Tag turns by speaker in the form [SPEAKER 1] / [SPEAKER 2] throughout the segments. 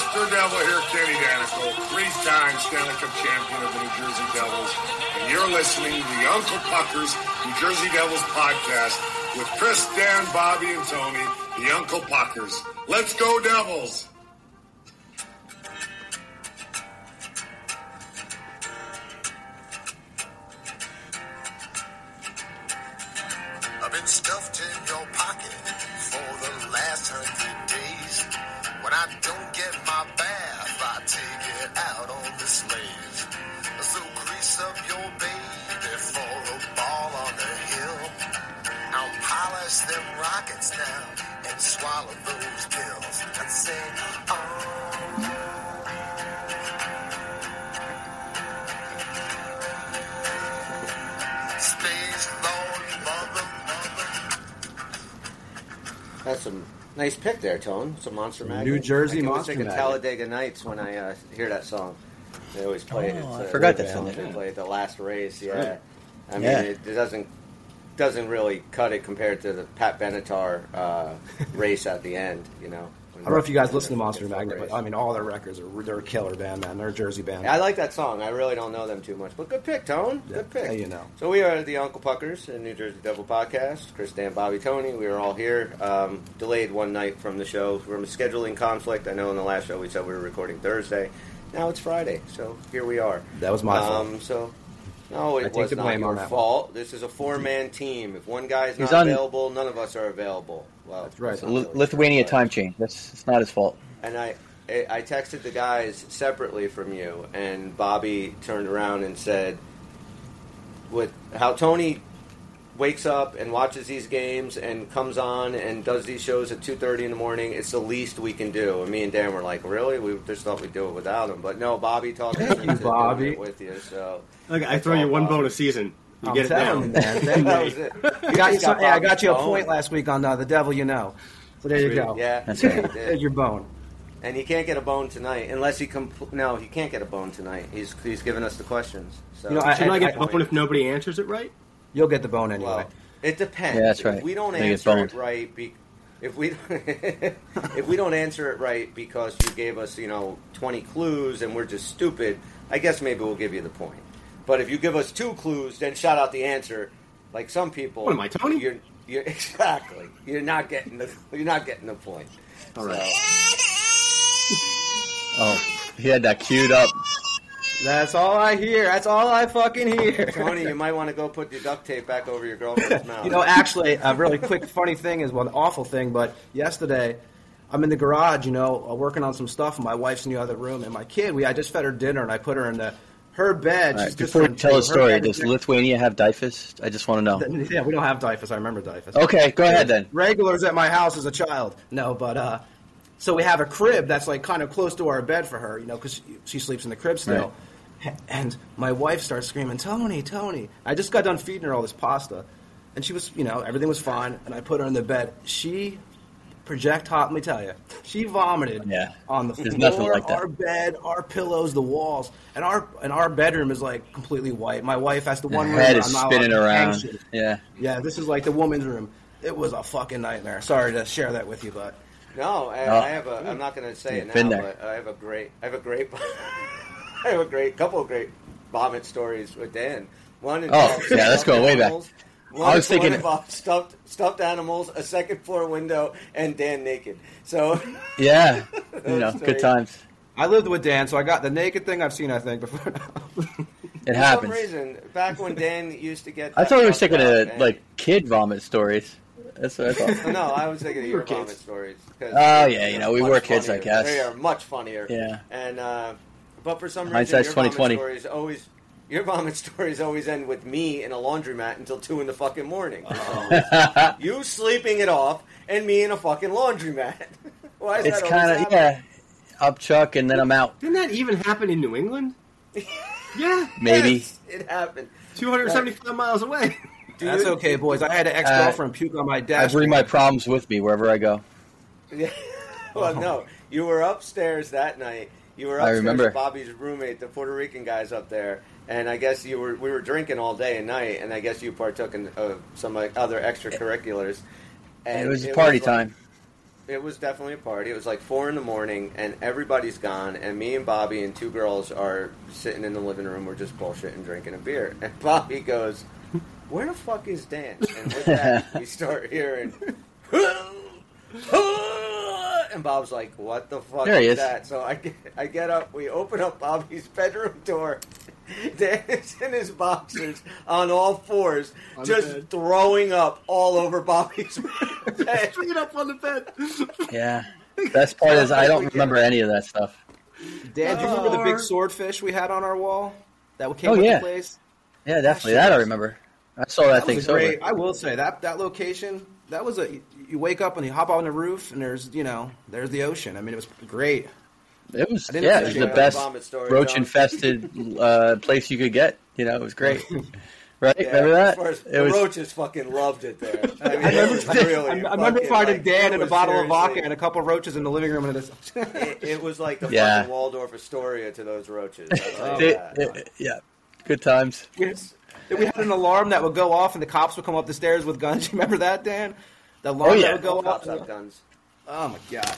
[SPEAKER 1] Mr. Devil here, Kenny Daneyko, three-time Stanley Cup champion of the New Jersey Devils, and you're listening to the Uncle Puckers New Jersey Devils podcast with Chris, Dan, Bobby, and Tony, the Uncle Puckers. Let's go, Devils!
[SPEAKER 2] Nice pick there, Tone. Some Monster Magnet.
[SPEAKER 3] New Jersey
[SPEAKER 2] I can always
[SPEAKER 3] Monster
[SPEAKER 2] think of
[SPEAKER 3] Magnet.
[SPEAKER 2] Talladega Nights when I uh, hear that song. They always play it.
[SPEAKER 4] Oh,
[SPEAKER 2] It's,
[SPEAKER 4] I
[SPEAKER 2] uh,
[SPEAKER 4] forgot that song.
[SPEAKER 2] They play it the last race. Yeah.
[SPEAKER 3] right.
[SPEAKER 2] I mean,
[SPEAKER 4] Yeah.
[SPEAKER 2] it, it doesn't doesn't really cut it compared to the Pat Benatar uh, race at the end. You know.
[SPEAKER 3] I don't know if you guys listen to Monster Magnet, but I mean, all their records are they're a killer band, man. They're a Jersey band.
[SPEAKER 2] I like that song. I really don't know them too much, but good pick, Tone.
[SPEAKER 3] Yeah,
[SPEAKER 2] Good pick.
[SPEAKER 3] yeah, you know.
[SPEAKER 2] So we are the Uncle Puckers and New Jersey Devil podcast. Chris, Dan, Bobby, Tony. We are all here. Um, delayed one night from the show from a scheduling conflict. I know in the last show we said we were recording Thursday. Now it's Friday, so here we are.
[SPEAKER 3] That was my fault.
[SPEAKER 2] um, So. No,
[SPEAKER 3] I
[SPEAKER 2] it
[SPEAKER 3] take
[SPEAKER 2] was not
[SPEAKER 3] blame
[SPEAKER 2] your
[SPEAKER 3] on that one.
[SPEAKER 2] fault. This is a four-man team. If one guy's
[SPEAKER 4] He's
[SPEAKER 2] not
[SPEAKER 4] on-
[SPEAKER 2] available, none of us are available. Well,
[SPEAKER 3] That's right.
[SPEAKER 2] it's not really
[SPEAKER 4] Lithuania
[SPEAKER 2] true,
[SPEAKER 4] time change. That's it's not his fault.
[SPEAKER 2] and I I texted the guys separately from you, and Bobby turned around and said, "With how Tony wakes up and watches these games and comes on and does these shows at two thirty in the morning, it's the least we can do." And me and Dan were like, "Really? We just thought we'd do it without him." But no, Bobby talked us
[SPEAKER 3] Thank you, Bobby.
[SPEAKER 2] with you. So
[SPEAKER 5] Look, I throw you one
[SPEAKER 2] Bobby.
[SPEAKER 5] bone a season. You
[SPEAKER 3] I'm
[SPEAKER 5] get it
[SPEAKER 3] telling
[SPEAKER 5] down.
[SPEAKER 3] you, man.
[SPEAKER 2] That was it.
[SPEAKER 3] You got,
[SPEAKER 2] just
[SPEAKER 3] some- hey, I got you a
[SPEAKER 2] phone.
[SPEAKER 3] point last week on uh, the Devil You Know. So there you go.
[SPEAKER 2] Yeah,
[SPEAKER 4] That's
[SPEAKER 2] yeah,
[SPEAKER 4] right.
[SPEAKER 2] he did.
[SPEAKER 3] There's your bone.
[SPEAKER 2] And he can't get a bone tonight unless he compl- no, he can't get a bone tonight. He's he's giving us the questions. So
[SPEAKER 3] You know, I-
[SPEAKER 5] Shouldn't I, get
[SPEAKER 3] I-
[SPEAKER 5] bone if nobody answers it right?
[SPEAKER 3] You'll get the bone anyway.
[SPEAKER 2] well, it depends.
[SPEAKER 4] Yeah, that's
[SPEAKER 2] If
[SPEAKER 4] right.
[SPEAKER 2] we don't
[SPEAKER 4] I
[SPEAKER 2] answer it right, be, if we if we don't answer it right because you gave us you know twenty clues and we're just stupid, I guess maybe we'll give you the point. But if you give us two clues, then shout out the answer, like some people.
[SPEAKER 5] What am I, Tony?
[SPEAKER 2] You're, you're exactly. You're not getting the. You're not getting the point.
[SPEAKER 5] All right.
[SPEAKER 4] Oh, he had that queued up.
[SPEAKER 3] That's all I hear. That's all I fucking hear.
[SPEAKER 2] Tony, you might want to go put your duct tape back over your girlfriend's mouth.
[SPEAKER 3] You know, actually, a really quick, funny thing is, well, an awful thing, but yesterday, I'm in the garage, you know, uh, working on some stuff, and my wife's in the other room, and my kid, we I just fed her dinner, and I put her in the her bed.
[SPEAKER 4] Right, before you tell
[SPEAKER 3] a
[SPEAKER 4] story, does Lithuania have DYFS? I just want to know.
[SPEAKER 3] Yeah, we don't have DYFS. I remember DYFS.
[SPEAKER 4] Okay, go ahead then.
[SPEAKER 3] Regulars at my house as a child. No, but uh, so we have a crib that's like kind of close to our bed for her, you know, because she sleeps in the crib still. And my wife starts screaming, "Tony, Tony!" I just got done feeding her all this pasta, and she was, you know, everything was fine. And I put her in the bed. She projectile. Let me tell you, she vomited
[SPEAKER 4] Yeah.
[SPEAKER 3] on the
[SPEAKER 4] There's
[SPEAKER 3] floor,
[SPEAKER 4] nothing like that.
[SPEAKER 3] our bed, our pillows, the walls, and our and our bedroom is like completely white. My wife has the one
[SPEAKER 4] Her
[SPEAKER 3] room
[SPEAKER 4] head
[SPEAKER 3] where
[SPEAKER 4] is
[SPEAKER 3] I'm
[SPEAKER 4] spinning
[SPEAKER 3] allowed
[SPEAKER 4] around.
[SPEAKER 3] shit.
[SPEAKER 4] Yeah.
[SPEAKER 3] Yeah, this is like the woman's room. It was a fucking nightmare. Sorry to share that with you, but
[SPEAKER 2] No, I,
[SPEAKER 4] Oh.
[SPEAKER 2] I have a. I'm not going to say it now, but I have a great. I have a great. I have a great couple of great vomit stories with Dan. One. involves
[SPEAKER 4] Oh, yeah, that's
[SPEAKER 2] stuffed
[SPEAKER 4] going way back.
[SPEAKER 2] animals. One,
[SPEAKER 4] I was thinking-
[SPEAKER 2] one involves stuffed stuffed animals, a second floor window, and Dan naked. So
[SPEAKER 4] Yeah. You know,
[SPEAKER 2] stories.
[SPEAKER 4] good times.
[SPEAKER 3] I lived with Dan, so I got the naked thing I've seen. I think before. Now.
[SPEAKER 4] It
[SPEAKER 2] for
[SPEAKER 4] happens.
[SPEAKER 2] some reason, back when Dan used to get.
[SPEAKER 4] I thought we were
[SPEAKER 2] that
[SPEAKER 4] sticking to like kid vomit stories. That's what I thought.
[SPEAKER 2] No, I was thinking of
[SPEAKER 5] We
[SPEAKER 2] your
[SPEAKER 5] were kids.
[SPEAKER 2] vomit stories. 'cause
[SPEAKER 4] Oh, yeah, you know, we were kids, I guess.
[SPEAKER 2] They are much funnier.
[SPEAKER 4] Yeah.
[SPEAKER 2] And uh, but for some reason,
[SPEAKER 4] Hindsight's
[SPEAKER 2] your vomit
[SPEAKER 4] 2020.
[SPEAKER 2] stories always. Your vomit stories always end with me in a laundromat until two in the fucking morning.
[SPEAKER 4] Oh.
[SPEAKER 2] you sleeping it off and me in a fucking laundromat. Why is
[SPEAKER 4] it's
[SPEAKER 2] that
[SPEAKER 4] kind of yeah, up Chuck, and then I'm out.
[SPEAKER 5] Didn't that even happen in New England? yeah.
[SPEAKER 4] Maybe.
[SPEAKER 2] Yes, it happened.
[SPEAKER 5] 275 miles away.
[SPEAKER 3] That's okay, boys. I had an ex girlfriend puke on my uh,
[SPEAKER 4] I
[SPEAKER 3] desk.
[SPEAKER 4] bring my problems with me wherever I go.
[SPEAKER 2] Yeah. well, no, you were upstairs that night. You were
[SPEAKER 4] I remember.
[SPEAKER 2] with Bobby's roommate, the Puerto Rican guys up there, and I guess you were we were drinking all day and night, and I guess you partook in uh, some like, other extracurriculars. And
[SPEAKER 4] it was
[SPEAKER 2] was
[SPEAKER 4] party
[SPEAKER 2] like-
[SPEAKER 4] time.
[SPEAKER 2] it was definitely a party. It was like four in the morning, and everybody's gone, and me and Bobby and two girls are sitting in the living room. We're just bullshitting, drinking a beer, and Bobby goes, "Where the fuck is Dan?" And with that, we start hearing. And Bob's like, "What the fuck
[SPEAKER 4] There he
[SPEAKER 2] is
[SPEAKER 4] is.
[SPEAKER 2] that?" So I get, I get up. We open up Bobby's bedroom door. Dan is in his boxers on all fours,
[SPEAKER 5] On
[SPEAKER 2] just throwing up all over Bobby's bed.
[SPEAKER 5] Straight up on the bed.
[SPEAKER 4] Yeah. Best part is I don't remember any of that stuff.
[SPEAKER 3] Dan, do you remember the big swordfish we had on our wall that came
[SPEAKER 4] Oh,
[SPEAKER 3] with
[SPEAKER 4] yeah.
[SPEAKER 3] the place?
[SPEAKER 4] Yeah, definitely. That I remember. I saw that,
[SPEAKER 3] That
[SPEAKER 4] thing
[SPEAKER 3] was great. I will say that that location. That was a. You wake up and you hop on the roof and there's you know there's the ocean. I mean it was great.
[SPEAKER 4] It was yeah, it was the best roach infested uh, place you could get. You know, it was great. Right?
[SPEAKER 2] Yeah,
[SPEAKER 4] remember that?
[SPEAKER 2] As as,
[SPEAKER 4] it
[SPEAKER 2] the
[SPEAKER 4] was
[SPEAKER 2] roaches fucking loved it there. I, mean,
[SPEAKER 3] I remember,
[SPEAKER 2] it really.
[SPEAKER 3] I, I remember
[SPEAKER 2] fucking,
[SPEAKER 3] finding
[SPEAKER 2] like,
[SPEAKER 3] Dan
[SPEAKER 2] it
[SPEAKER 3] in a
[SPEAKER 2] was
[SPEAKER 3] bottle of vodka and a couple roaches in the living room and it,
[SPEAKER 2] It, it was like the
[SPEAKER 4] Yeah.
[SPEAKER 2] fucking Waldorf Astoria to those roaches. I'll tell you
[SPEAKER 4] It- it- yeah, good times.
[SPEAKER 3] we, we had an alarm that would go off and the cops would come up the stairs with guns. You remember that, Dan? The alarm
[SPEAKER 4] Oh, yeah.
[SPEAKER 3] would go
[SPEAKER 2] All cops
[SPEAKER 3] off.
[SPEAKER 2] have guns.
[SPEAKER 3] Oh my god!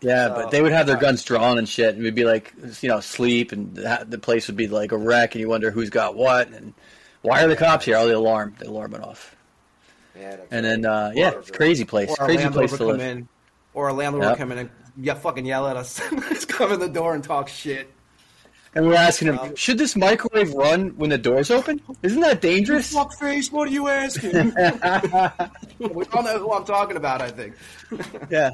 [SPEAKER 4] Yeah,
[SPEAKER 2] So-
[SPEAKER 4] but they would have their guns drawn and shit, and we'd be like, you know, sleep, and the the place would be like a wreck, and you wonder who's got what, and why are the cops here? Oh, the alarm, the alarm went off,
[SPEAKER 2] Yeah,
[SPEAKER 4] and then uh, yeah, it's crazy place,
[SPEAKER 3] Or a
[SPEAKER 4] crazy
[SPEAKER 3] landlord
[SPEAKER 4] place to live.
[SPEAKER 3] in, or a landlord
[SPEAKER 4] Yep.
[SPEAKER 3] would come in and yeah, fucking yell at us. Just come in the door and talk shit.
[SPEAKER 4] And we're asking him, should this microwave run when the door's open? Isn't that dangerous?
[SPEAKER 3] Fuck face, what are you asking? we all know who I'm talking about. I think.
[SPEAKER 4] Yeah,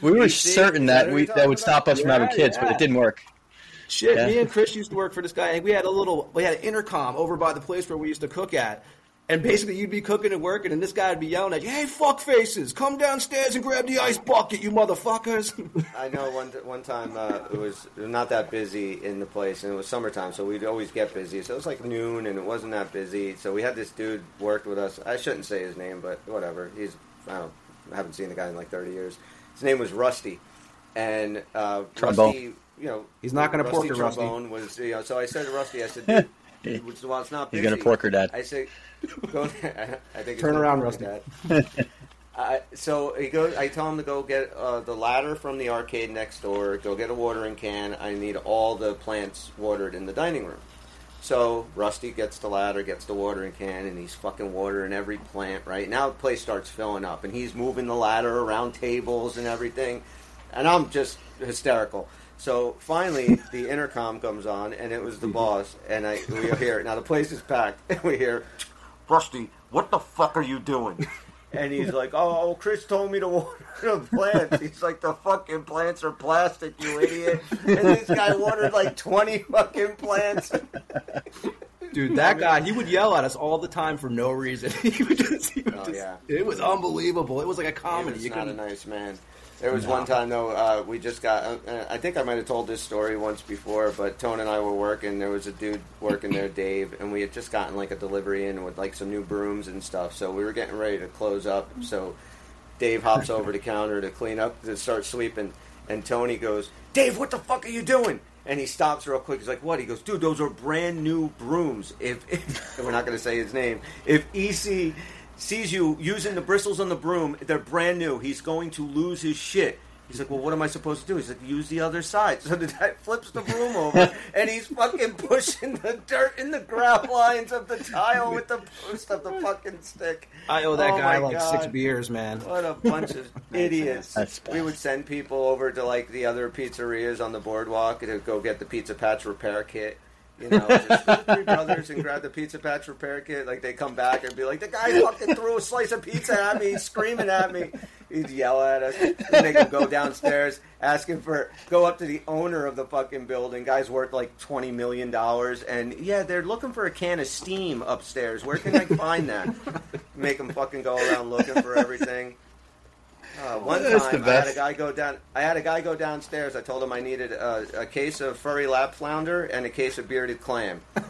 [SPEAKER 4] we were
[SPEAKER 2] see?
[SPEAKER 4] certain
[SPEAKER 2] that
[SPEAKER 4] that we that would stop
[SPEAKER 2] about?
[SPEAKER 4] us from having
[SPEAKER 3] Yeah,
[SPEAKER 4] kids, but it didn't work.
[SPEAKER 3] Shit,
[SPEAKER 4] Yeah.
[SPEAKER 3] me and Chris used to work for this guy, and we had a little, we had an intercom over by the place where we used to cook at. And basically, you'd be cooking and working, and this guy would be yelling at you, "Hey, fuck faces, come downstairs and grab the ice bucket, you motherfuckers!"
[SPEAKER 2] I know one one time uh, it was not that busy in the place, and it was summertime, so we'd always get busy. So it was like noon, and it wasn't that busy. So we had this dude worked with us. I shouldn't say his name, but whatever. He's I don't I haven't seen the guy in like thirty years. His name was Rusty, and uh,
[SPEAKER 4] Trombone.
[SPEAKER 2] Rusty, you know,
[SPEAKER 3] He's not gonna
[SPEAKER 2] Rusty
[SPEAKER 3] pork it, Rusty.
[SPEAKER 2] was you know. So I said to Rusty, I said, dude. Which, well, it's not
[SPEAKER 4] He's gonna pork her, Dad.
[SPEAKER 2] I say, go. I think
[SPEAKER 3] Turn around,
[SPEAKER 2] Rusty. so he goes. I tell him to go get uh, the ladder from the arcade next door. Go get a watering can. I need all the plants watered in the dining room. So Rusty gets the ladder, gets the watering can, and he's fucking watering every plant. Right now, the place starts filling up, and he's moving the ladder around tables and everything. And I'm just hysterical. So finally, the intercom comes on, and it was the boss. And I we hear now the place is packed, and we hear Rusty, what the fuck are you doing? And he's like, oh, "Oh, Chris told me to water the plants." He's like, "The fucking plants are plastic, you idiot!" And this guy watered like twenty fucking plants.
[SPEAKER 3] Dude, that guy, he would yell at us all the time for no reason. he would just, he would
[SPEAKER 2] Oh,
[SPEAKER 3] just-
[SPEAKER 2] yeah.
[SPEAKER 3] It was unbelievable. It was like a
[SPEAKER 2] He
[SPEAKER 3] comedy.
[SPEAKER 2] was
[SPEAKER 3] You
[SPEAKER 2] not a nice man. There was one time though, uh, we just got. Uh, I think I might have told this story once before, but Tone and I were working. There was a dude working there, Dave, and we had just gotten like a delivery in with like some new brooms and stuff. So we were getting ready to close up. So Dave hops over the counter to clean up to start sweeping, and Tony goes, "Dave, what the fuck are you doing?" And he stops real quick. He's like, "What?" He goes, "Dude, those are brand new brooms. If, if we're not going to say his name, if EC sees you using the bristles on the broom, they're brand new. He's going to lose his shit." He's like, well, what am I supposed to do? He's like, use the other side. So the guy flips the broom over, and he's fucking pushing the dirt in the ground lines of the tile with the post of the fucking stick.
[SPEAKER 3] I owe that
[SPEAKER 2] Oh
[SPEAKER 3] guy like
[SPEAKER 2] God.
[SPEAKER 3] six beers, man.
[SPEAKER 2] What a bunch of idiots. We would send people over to like the other pizzerias on the boardwalk to go get the Pizza Patch repair kit. You know, just Three Brothers and grab the Pizza Patch repair kit. Like they come back and be like, "The guy fucking threw a slice of pizza at me, screaming at me." He'd yell at us. We'd make him go downstairs, asking for go up to the owner of the fucking building. Guy's worth like twenty million dollars, and yeah, they're looking for a can of steam upstairs. Where can I find that? Make him fucking go around looking for everything. Uh, one
[SPEAKER 4] That's
[SPEAKER 2] time,
[SPEAKER 4] the
[SPEAKER 2] I had a guy go down. I had a guy go downstairs. I told him I needed a, a case of furry lap flounder and a case of bearded clam.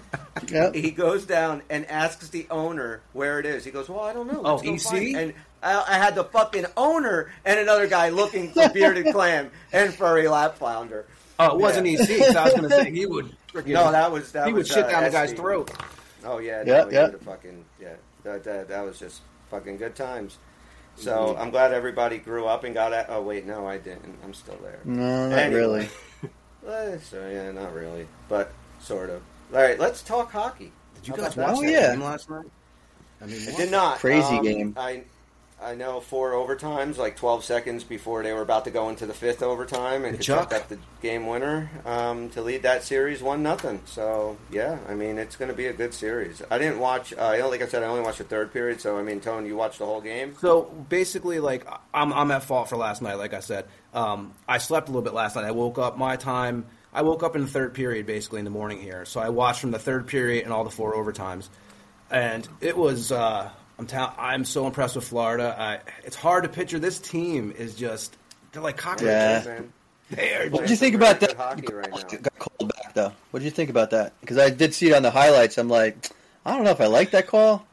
[SPEAKER 4] Yep.
[SPEAKER 2] He goes down and asks the owner where it is. He goes, "Well, I don't know."
[SPEAKER 3] Oh,
[SPEAKER 2] Let's go
[SPEAKER 3] EC?
[SPEAKER 2] And I, I had the fucking owner and another guy looking for bearded clam and furry lap flounder.
[SPEAKER 3] Oh, it wasn't
[SPEAKER 2] Yeah.
[SPEAKER 3] EC. 'cause I was going to say he would. freaking-
[SPEAKER 2] No, that was that
[SPEAKER 3] he would shit
[SPEAKER 2] uh,
[SPEAKER 3] down the guy's throat.
[SPEAKER 2] Oh yeah,
[SPEAKER 4] Yeah, yeah.
[SPEAKER 2] fucking yeah. That, that that was just fucking good times. So I'm glad everybody grew up and got. At, oh wait, no, I didn't. I'm still there.
[SPEAKER 4] No, not
[SPEAKER 2] Anyway.
[SPEAKER 4] really.
[SPEAKER 2] Eh, so yeah, not really, but sort of. All right, let's talk hockey.
[SPEAKER 3] Did you
[SPEAKER 2] How
[SPEAKER 3] guys watch
[SPEAKER 4] Oh,
[SPEAKER 3] that
[SPEAKER 4] yeah.
[SPEAKER 3] game last night? I mean,
[SPEAKER 2] I did not.
[SPEAKER 4] Crazy
[SPEAKER 2] Um,
[SPEAKER 4] game.
[SPEAKER 2] I I know four overtimes, like 12 seconds before they were about to go into the fifth overtime, and Tkachuk
[SPEAKER 3] Chuck.
[SPEAKER 2] got the game winner um, to lead that series one nothing. So yeah, I mean it's going to be a good series. I didn't watch. Uh, I don't like I said I only watched the third period. So I mean, Tone, you watched the whole game.
[SPEAKER 3] So basically, like I'm, I'm at fault for last night. Like I said, um, I slept a little bit last night. I woke up my time. I woke up in the third period, basically in the morning here. So I watched from the third period and all the four overtimes, and it was. Uh, I'm ta- I'm so impressed with Florida. I, it's hard to picture this team is just they're like cockroaches.
[SPEAKER 4] Yeah.
[SPEAKER 3] They are
[SPEAKER 4] What do you think about that?
[SPEAKER 2] hockey right now.
[SPEAKER 4] Got called back though. What did you think about that? Because I did see it on the highlights. I'm like, I don't know if I like that call.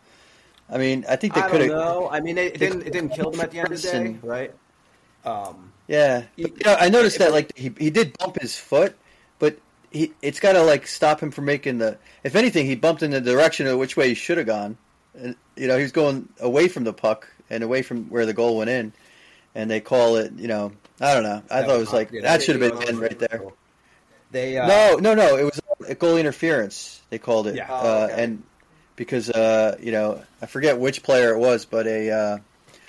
[SPEAKER 4] I mean, I think they could
[SPEAKER 3] don't
[SPEAKER 4] have.
[SPEAKER 3] know. I mean, it, didn't. It didn't kill them at the end of the day, right? Um,
[SPEAKER 4] Yeah, you know, I noticed that like he he did bump his foot, but he it's got to like stop him from making the. If anything, he bumped in the direction of which way he should have gone. And, you know, he was going away from the puck and away from where the goal went in, and they call it. You know, I don't know. I thought it was like
[SPEAKER 3] Yeah,
[SPEAKER 4] that should have been in right there.
[SPEAKER 3] They uh,
[SPEAKER 4] No, no, no. It was a goal interference. They called it,
[SPEAKER 3] Yeah.
[SPEAKER 2] Oh,
[SPEAKER 4] uh,
[SPEAKER 2] okay.
[SPEAKER 4] and because uh, you know I forget which player it was, but a uh,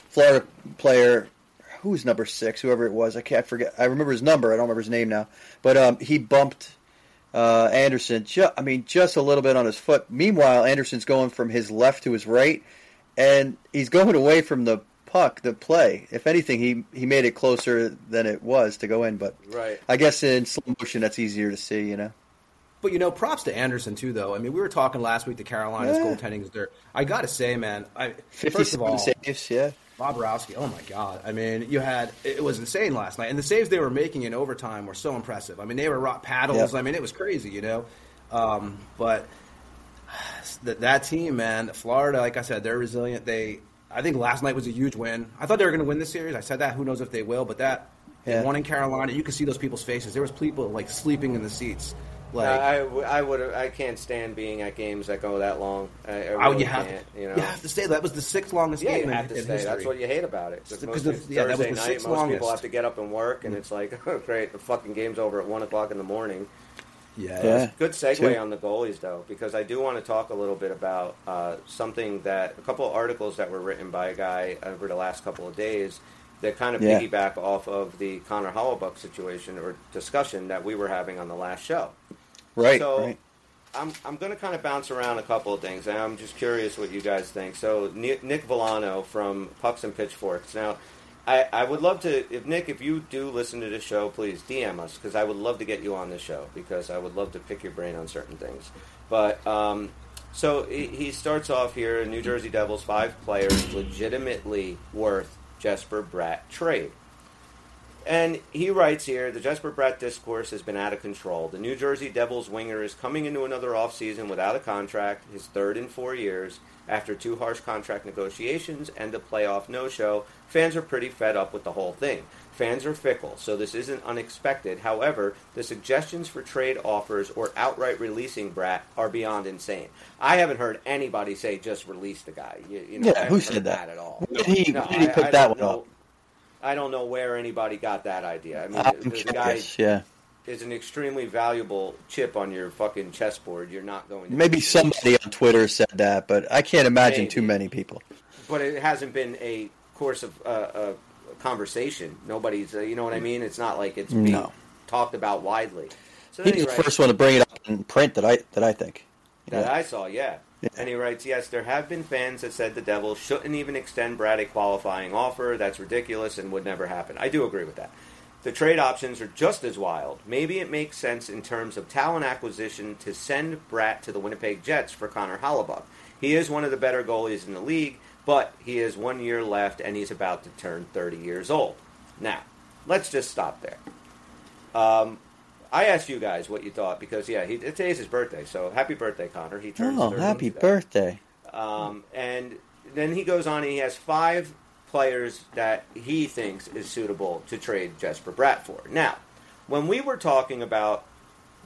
[SPEAKER 4] Florida player, who's number six, whoever it was, I can't forget. I remember his number. I don't remember his name now, but um, he bumped uh, Andersen. Ju- I mean, just a little bit on his foot. Meanwhile, Andersen's going from his left to his right, and he's going away from the puck, the play. If anything, he he made it closer than it was to go in, but.
[SPEAKER 2] Right.
[SPEAKER 4] I guess in slow motion, that's easier to see, you know.
[SPEAKER 3] But you know, props to Andersen too, though. I mean, we were talking last week. The Carolinas
[SPEAKER 4] Yeah.
[SPEAKER 3] goaltending is there. I got to say, man. I, first of all,
[SPEAKER 4] saves, yeah.
[SPEAKER 3] Bobrovsky. Oh my God! I mean, you had it was insane last night, and the saves they were making in overtime were so impressive. I mean, they were rock paddles.
[SPEAKER 4] Yeah.
[SPEAKER 3] I mean, it was crazy, you know. Um, but that that team, man, Florida, like I said, they're resilient. They, I think last night was a huge win. I thought they were going to win this series. I said that. Who knows if they will? But that
[SPEAKER 4] Yeah.
[SPEAKER 3] won in Carolina. You could see those people's faces. There was people like sleeping in the seats. Like
[SPEAKER 2] I, I would I can't stand being at games that go that long. I, I
[SPEAKER 3] Oh,
[SPEAKER 2] really
[SPEAKER 3] you have
[SPEAKER 2] can't.
[SPEAKER 3] to,
[SPEAKER 2] You know,
[SPEAKER 3] you have to stay. That was the sixth longest
[SPEAKER 2] Yeah,
[SPEAKER 3] game
[SPEAKER 2] you
[SPEAKER 3] in,
[SPEAKER 2] have to
[SPEAKER 3] in
[SPEAKER 2] stay.
[SPEAKER 3] history.
[SPEAKER 2] That's what you hate about it. Because
[SPEAKER 3] Because
[SPEAKER 2] most Thursday
[SPEAKER 3] that was
[SPEAKER 2] night,
[SPEAKER 3] the
[SPEAKER 2] most
[SPEAKER 3] sixth
[SPEAKER 2] people have to get up and work, and it's like, oh, great, the fucking game's over at one o'clock in the morning.
[SPEAKER 3] yeah,
[SPEAKER 4] Yeah.
[SPEAKER 2] Good segue
[SPEAKER 4] Sure.
[SPEAKER 2] on the goalies, though, because I do want to talk a little bit about uh, something that a couple of articles that were written by a guy over the last couple of days that kind of
[SPEAKER 4] Yeah.
[SPEAKER 2] piggyback off of the Connor Hellebuyck situation or discussion that we were having on the last show.
[SPEAKER 4] Right,
[SPEAKER 2] So,
[SPEAKER 4] right.
[SPEAKER 2] I'm, I'm going to kind of bounce around a couple of things, and I'm just curious what you guys think. So, Nick Villano from Pucks and Pitchforks. Now, I, I would love to, if Nick, if you do listen to this show, please DM us because I would love to get you on this show because I would love to pick your brain on certain things. But um, so he, he starts off here: New Jersey Devils five players legitimately worth Jesper Bratt trade. And he writes here the Jesper Bratt discourse has been out of control. The New Jersey Devils winger is coming into another offseason without a contract, his third in four years. After two harsh contract negotiations and a playoff no show, fans are pretty fed up with the whole thing. Fans are fickle, so this isn't unexpected. However, the suggestions for trade offers or outright releasing Bratt are beyond insane. I haven't heard anybody say just release the guy. You, you know,
[SPEAKER 4] Yeah, who said
[SPEAKER 2] heard
[SPEAKER 4] that?
[SPEAKER 2] at all.
[SPEAKER 4] Did he-
[SPEAKER 2] No,
[SPEAKER 4] did he
[SPEAKER 2] I-
[SPEAKER 4] pick
[SPEAKER 2] I
[SPEAKER 4] that one
[SPEAKER 2] know-
[SPEAKER 4] up?
[SPEAKER 2] I don't know where anybody got that idea. I mean,
[SPEAKER 4] I'm
[SPEAKER 2] guy
[SPEAKER 4] yeah.
[SPEAKER 2] is an extremely valuable chip on your fucking chessboard. You're not going to
[SPEAKER 4] Maybe somebody on Twitter said that, but I can't imagine
[SPEAKER 2] Maybe.
[SPEAKER 4] too many people.
[SPEAKER 2] but it hasn't been a course of uh, a conversation. Nobody's, uh, you know what I mean? It's not like it's being
[SPEAKER 4] No.
[SPEAKER 2] talked about widely. So
[SPEAKER 4] He
[SPEAKER 2] then
[SPEAKER 4] the first one to bring it up in print that I that I think.
[SPEAKER 2] That
[SPEAKER 4] Yeah.
[SPEAKER 2] I saw, yeah. And he writes, yes, there have been fans that said the Devils shouldn't even extend Bratt a qualifying offer. That's ridiculous and would never happen. I do agree with that. The trade options are just as wild. Maybe it makes sense in terms of talent acquisition to send Bratt to the Winnipeg Jets for Connor Hellebuyck. He is one of the better goalies in the league, but he has one year left and he's about to turn 30 years old. Now, let's just stop there. Um, I asked you guys what you thought because yeah, he, today's his birthday, so happy birthday, Connor. He turns
[SPEAKER 4] Oh, happy
[SPEAKER 2] today.
[SPEAKER 4] birthday!
[SPEAKER 2] Um, and then he goes on and he has five players that he thinks is suitable to trade Jesper Bratt for. Now, when we were talking about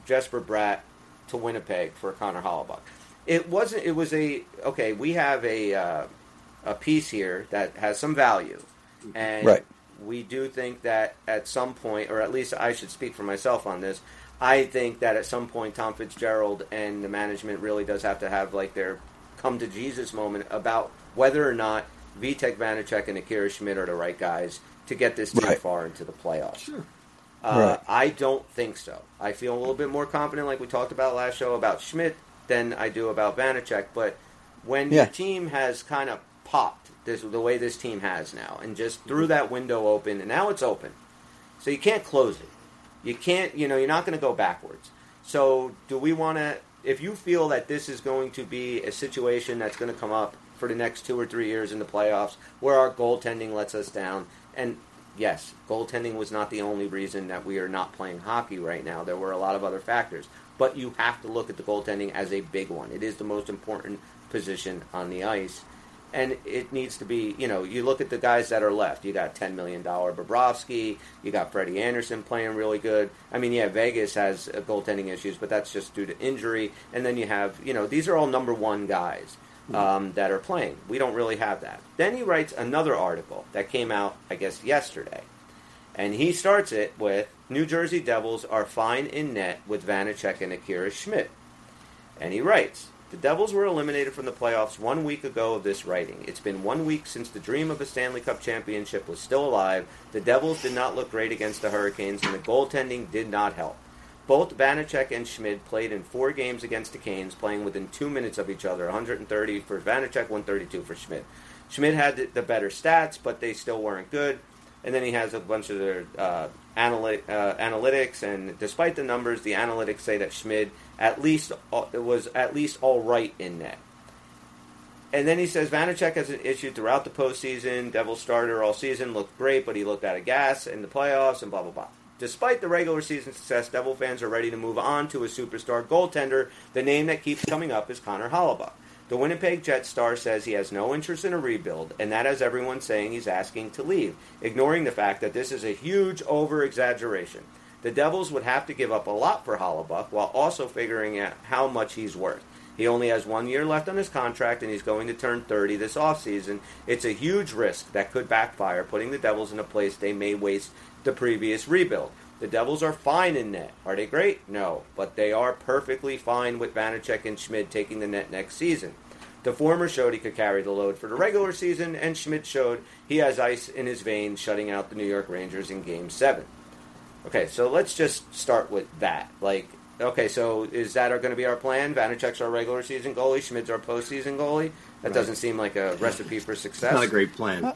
[SPEAKER 2] Jesper Bratt to Winnipeg for Connor Hellebuyck, it wasn't. It was a okay. We have a uh, a piece here that has some value, and
[SPEAKER 4] Right.
[SPEAKER 2] We do think that at some point, or at least I should speak for myself on this. I think that at some point, Tom Fitzgerald and the management really does have to have like their come to Jesus moment about whether or not Vitek Vanecek and Akira Schmid are the right guys to get this team
[SPEAKER 4] Right.
[SPEAKER 2] far into the playoffs.
[SPEAKER 5] Sure.
[SPEAKER 2] Uh,
[SPEAKER 4] Right.
[SPEAKER 2] I don't think so. I feel a little bit more confident, like we talked about last show about Schmid, than I do about Vanecek. But when
[SPEAKER 4] Yeah.
[SPEAKER 2] your team has kind of popped this, the way this team has now, and just threw that window open, and now it's open, so you can't close it. You can't, you know, you're not going to go backwards. So, do we want to? If you feel that this is going to be a situation that's going to come up for the next two or three years in the playoffs, where our goaltending lets us down, and yes, goaltending was not the only reason that we are not playing hockey right now. There were a lot of other factors, but you have to look at the goaltending as a big one. It is the most important position on the ice and it needs to be, you know, you look at the guys that are left. You got $10 million Bobrovsky. You got Freddie Andersen playing really good. I mean, yeah, Vegas has uh, goaltending issues, but that's just due to injury. And then you have, you know, these are all number one guys um, that are playing. We don't really have that. Then he writes another article that came out, I guess, yesterday. And he starts it with New Jersey Devils are fine in net with Vanecek and Akira Schmid. And he writes, the Devils were eliminated from the playoffs one week ago of this writing. It's been one week since the dream of a Stanley Cup championship was still alive. The Devils did not look great against the Hurricanes, and the goaltending did not help. Both Vanecek and Schmid played in four games against the Canes, playing within two minutes of each other 130 for Vanecek, 132 for Schmid. Schmid had the- better stats, but they still weren't good. And then he has a bunch of their uh, analy- uh, analytics, and despite the numbers, the analytics say that Schmid at least uh, was at least all right in net. And then he says Vanecek has an issue throughout the postseason. Devil starter all season looked great, but he looked out of gas in the playoffs and blah blah blah. Despite the regular season success, Devil fans are ready to move on to a superstar goaltender. The name that keeps coming up is Connor Hellebuyck. The Winnipeg Jets star says he has no interest in a rebuild, and that has everyone saying he's asking to leave, ignoring the fact that this is a huge over exaggeration. The Devils would have to give up a lot for Hellebuyck while also figuring out how much he's worth. He only has one year left on his contract, and he's going to turn 30 this offseason. It's a huge risk that could backfire, putting the Devils in a place they may waste the previous rebuild. The Devils are fine in net. Are they great? No, but they are perfectly fine with Vanecek and Schmid taking the net next season. The former showed he could carry the load for the regular season, and Schmid showed he has ice in his veins, shutting out the New York Rangers in Game 7. Okay, so let's just start with that. Like, okay, so is that going to be our plan? Vanecek's our regular season goalie, Schmid's our postseason goalie. That
[SPEAKER 5] Right.
[SPEAKER 2] doesn't seem like a recipe for success.
[SPEAKER 5] It's Not a great plan.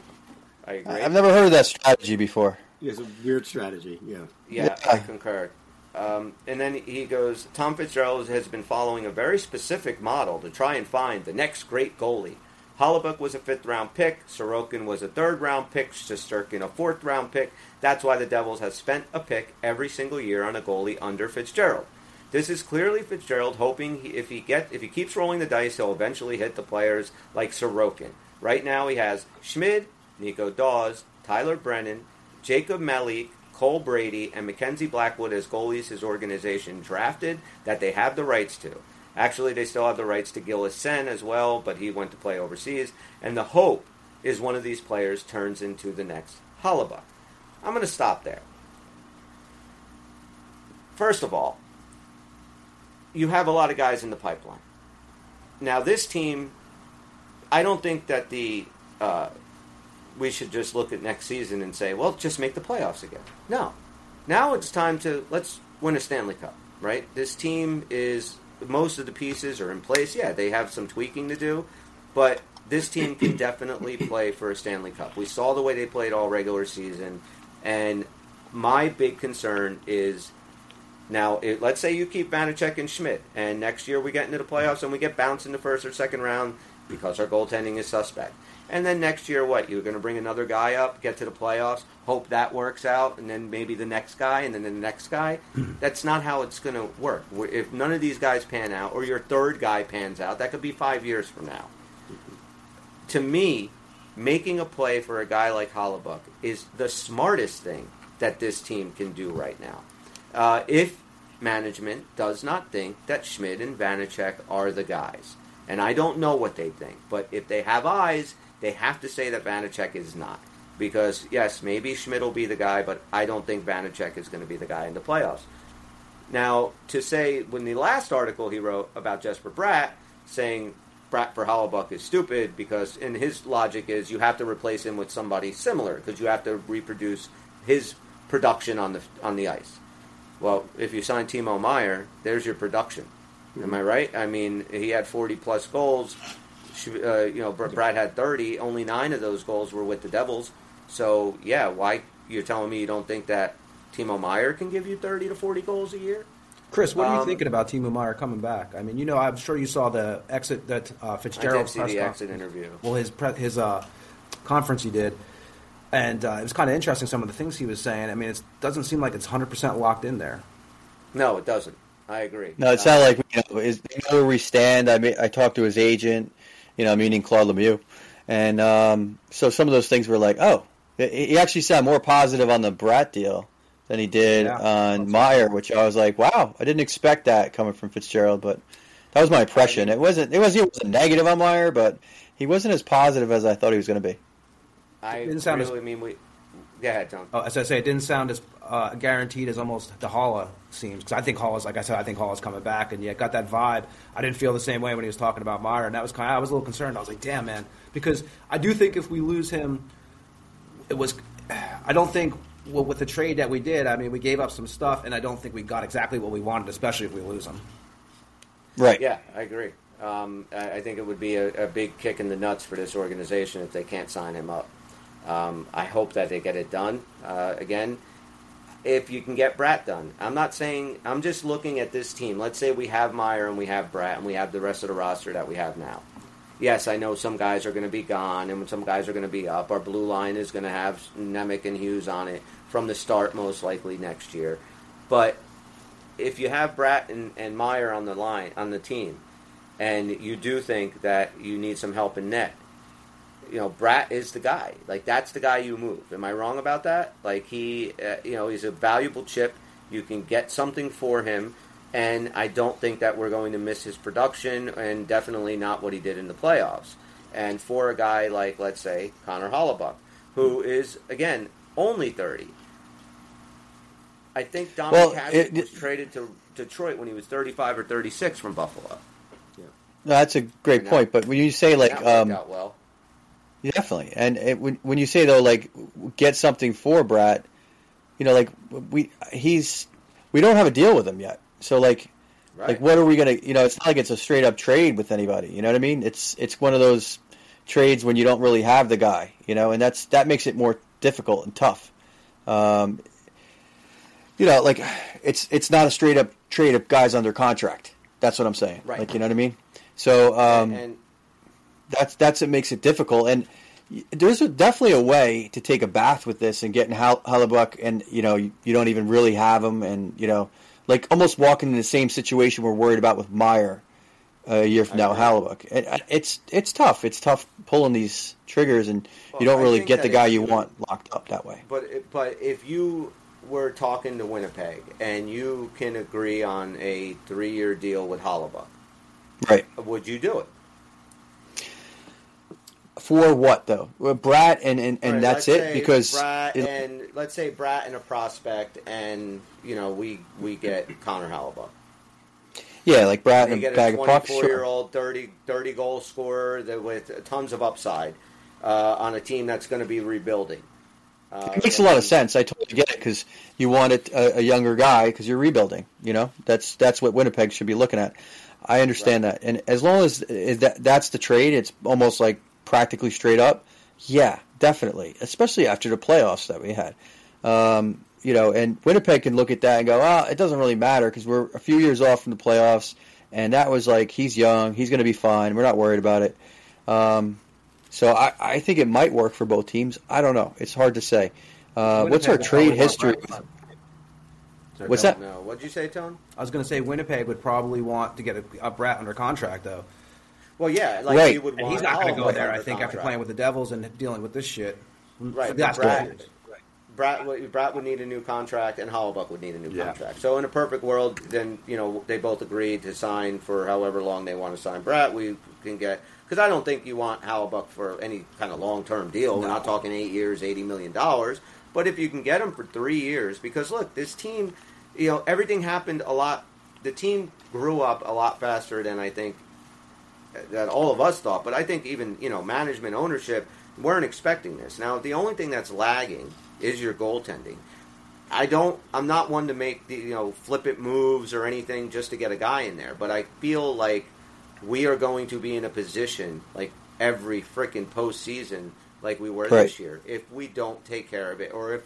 [SPEAKER 2] I agree.
[SPEAKER 4] I've never heard of that strategy before.
[SPEAKER 5] It's a weird strategy. Yeah.
[SPEAKER 2] Yeah, I concur. Um, and then he goes, Tom Fitzgerald has been following a very specific model to try and find the next great goalie. Hellebuyck was a fifth round pick, Sorokin was a third round pick, Shesterkin a fourth round pick. That's why the Devils have spent a pick every single year on a goalie under Fitzgerald. This is clearly Fitzgerald hoping he, if he get if he keeps rolling the dice, he'll eventually hit the players like Sorokin. Right now, he has Schmid, Nico Daws, Tyler Brennan, Jakub Malek, Cole Brady, and Mackenzie Blackwood as goalies his organization drafted that they have the rights to. Actually, they still have the rights to Gilles Senn as well, but he went to play overseas. And the hope is one of these players turns into the next Hellebuyck. I'm going to stop there. First of all, you have a lot of guys in the pipeline. Now, this team, I don't think that the uh, we should just look at next season and say, well, just make the playoffs again. No. Now it's time to let's win a Stanley Cup, right? This team is most of the pieces are in place. Yeah, they have some tweaking to do, but this team can definitely play for a Stanley Cup. We saw the way they played all regular season, and my big concern is now, it, let's say you keep Vanecek and Schmid, and next year we get into the playoffs and we get bounced in the first or second round because our goaltending is suspect. And then next year, what? You're going to bring another guy up, get to the playoffs, hope that works out, and then maybe the next guy, and then the next guy. That's not how it's going to work. If none of these guys pan out, or your third guy pans out, that could be five years from now. To me, making a play for a guy like Hellebuyck is the smartest thing that this team can do right now. Uh, if management does not think that Schmid and Vanecek are the guys. And I don't know what they think, but if they have eyes, They have to say that Vanecek is not. Because, yes, maybe Schmid will be the guy, but I don't think Vanecek is going to be the guy in the playoffs. Now, to say, when the last article he wrote about Jesper Bratt, saying Bratt for Hellebuyck is stupid because, in his logic, is you have to replace him with somebody similar because you have to reproduce his production on the on the ice. Well, if you sign Timo Meier, there's your production. Am I right? I mean, he had 40 plus goals. Uh, you know, Bratt had 30. Only nine of those goals were with the Devils. So, yeah, why you're telling me you don't think that Timo Meier can give you 30 to 40 goals a year?
[SPEAKER 3] Chris, what are you
[SPEAKER 2] Um,
[SPEAKER 3] thinking about Timo Meier coming back? I mean, you know, I'm sure you saw the exit that uh,
[SPEAKER 2] I
[SPEAKER 3] Fitzgerald
[SPEAKER 2] did see
[SPEAKER 3] press
[SPEAKER 2] the
[SPEAKER 3] con-
[SPEAKER 2] exit interview.
[SPEAKER 3] Well, his pre- his uh, conference he did, and uh, it was kind of interesting some of the things he was saying. I mean, it doesn't seem like it's 100 percent locked in there.
[SPEAKER 2] No, it doesn't. I agree.
[SPEAKER 4] No, it's not like you know, is, they know where we stand. I mean, I talked to his agent, you know, meaning Claude Lemieux, and um, so some of those things were like, oh, he he actually sounded more positive on the Bratt deal than he did
[SPEAKER 3] Yeah,
[SPEAKER 4] on
[SPEAKER 3] that's
[SPEAKER 4] Meier, which I was like, wow, I didn't expect that coming from Fitzgerald, but that was my impression. It wasn't it wasn't it wasn't negative on Meier, but he wasn't as positive as I thought he was going to be.
[SPEAKER 2] I
[SPEAKER 3] Didn't sound as-
[SPEAKER 2] really mean we. Go ahead, Tom.
[SPEAKER 3] Oh, as I say, it didn't sound as uh, guaranteed as almost the Haula seems. Because I think Haula's, like I said, I think Haula's coming back, and yet got that vibe. I didn't feel the same way when he was talking about Meier, and that was kind. Of, I was a little concerned. I was like, damn, man, because I do think if we lose him, it was. I don't think well, with the trade that we did. I mean, we gave up some stuff, and I don't think we got exactly what we wanted, especially if we lose him.
[SPEAKER 4] Right.
[SPEAKER 2] Yeah, I agree. Um, I, I think it would be a, a big kick in the nuts for this organization if they can't sign him up. Um, I hope that they get it done. Uh, again, if you can get Bratt done, I'm not saying. I'm just looking at this team. Let's say we have Meier and we have Bratt and we have the rest of the roster that we have now. Yes, I know some guys are going to be gone and some guys are going to be up. Our blue line is going to have Nemec and Hughes on it from the start, most likely next year. But if you have Bratt and, and Meier on the line on the team, and you do think that you need some help in net, you know, Bratt is the guy. Like that's the guy you move. Am I wrong about that? Like he, uh, you know, he's a valuable chip. You can get something for him, and I don't think that we're going to miss his production, and definitely not what he did in the playoffs. And for a guy like, let's say, Connor Hellebuyck, who is again only thirty, I think Dominic
[SPEAKER 4] Well,
[SPEAKER 2] Hasek
[SPEAKER 4] it-
[SPEAKER 2] was traded to Detroit when he was thirty-five or thirty-six from Buffalo.
[SPEAKER 4] No, that's a great
[SPEAKER 2] And
[SPEAKER 4] point. But when you say like
[SPEAKER 2] that
[SPEAKER 4] um,
[SPEAKER 2] out well.
[SPEAKER 4] Definitely, and it, when when you say though, like get something for Bratt, you know, like we he's we don't have a deal with him yet. So like
[SPEAKER 2] Right.
[SPEAKER 4] like what are we gonna? You know, it's not like it's a straight up trade with anybody. You know what I mean? It's it's one of those trades when you don't really have the guy. You know, and that's that makes it more difficult and tough. Um, you know, like it's it's not a straight up trade of guys under contract. That's what I'm saying.
[SPEAKER 2] Right.
[SPEAKER 4] Like you know what I mean? So um,
[SPEAKER 2] and
[SPEAKER 4] that's that's what makes it difficult. And there's a, definitely a way to take a bath with this and getting Hal- Hellebuyck, and you know you, you don't even really have him, and you know like almost walking in the same situation we're worried about with Meier uh, a year from now. Hellebuyck. It, it's it's tough. It's tough pulling these triggers, and
[SPEAKER 2] Well,
[SPEAKER 4] you don't really get the guy you
[SPEAKER 2] you-
[SPEAKER 4] want locked up that way.
[SPEAKER 2] But but if you were talking to Winnipeg and you can agree on a three-year deal with Hellebuyck,
[SPEAKER 4] Right.
[SPEAKER 2] would you do it?
[SPEAKER 4] For what though? Well, Bratt and and, and
[SPEAKER 2] Right,
[SPEAKER 4] that's it because
[SPEAKER 2] Bratt
[SPEAKER 4] it-
[SPEAKER 2] and let's say Bratt and a prospect, and you know we we get Connor Hellebuyck.
[SPEAKER 4] yeah, like Bratt
[SPEAKER 2] They
[SPEAKER 4] and a bag of pucks.
[SPEAKER 2] 24
[SPEAKER 4] Sure.
[SPEAKER 2] year old 30, 30 goal scorer that with tons of upside uh, on a team that's going to be rebuilding. Uh,
[SPEAKER 4] It makes a lot of sense. I totally get it because you want it, a, a younger guy because you're rebuilding. You know, that's that's what Winnipeg should be looking at. I understand that, and as long as that that's the trade, it's almost like practically straight up. Yeah, definitely, especially after the playoffs that we had. Um, you know, and Winnipeg can look at that and go, "Ah, it doesn't really matter because we're a few years off from the playoffs." And that was like, he's young, he's going to be fine. We're not worried about it. Um, so I, I think it might work for both teams. I don't know. It's hard to say. Uh, what's our trade history?
[SPEAKER 3] Brett.
[SPEAKER 4] What's
[SPEAKER 2] don't
[SPEAKER 4] that?
[SPEAKER 2] know. What'd you say, Tone?
[SPEAKER 3] I was going to say Winnipeg would probably want to get a, a Bratt under contract though.
[SPEAKER 2] Well, yeah, like
[SPEAKER 4] Right.
[SPEAKER 2] you would
[SPEAKER 3] And
[SPEAKER 2] want
[SPEAKER 3] he's not going to go there. I think after playing with the Devils and dealing with this shit.
[SPEAKER 2] Right,
[SPEAKER 3] For
[SPEAKER 2] but
[SPEAKER 3] the last Bratt- years.
[SPEAKER 2] Bratt would, Bratt would need a new contract, and Hellebuyck would need a new
[SPEAKER 3] Yeah.
[SPEAKER 2] contract. So in a perfect world, then you know they both agreed to sign for however long they want to sign Bratt. We can get because I don't think you want Hellebuyck for any kind of long term deal. We're not talking eight years, eighty million dollars. But if you can get him for three years, because look, this team, you know, everything happened a lot. The team grew up a lot faster than I think that all of us thought. But I think even you know management, ownership weren't expecting this. Now the only thing that's lagging is your goaltending. I don't. I'm not one to make the you know flippant moves or anything just to get a guy in there. But I feel like we are going to be in a position like every freaking postseason, like we were
[SPEAKER 4] Right.
[SPEAKER 2] this year, if we don't take care of it, or if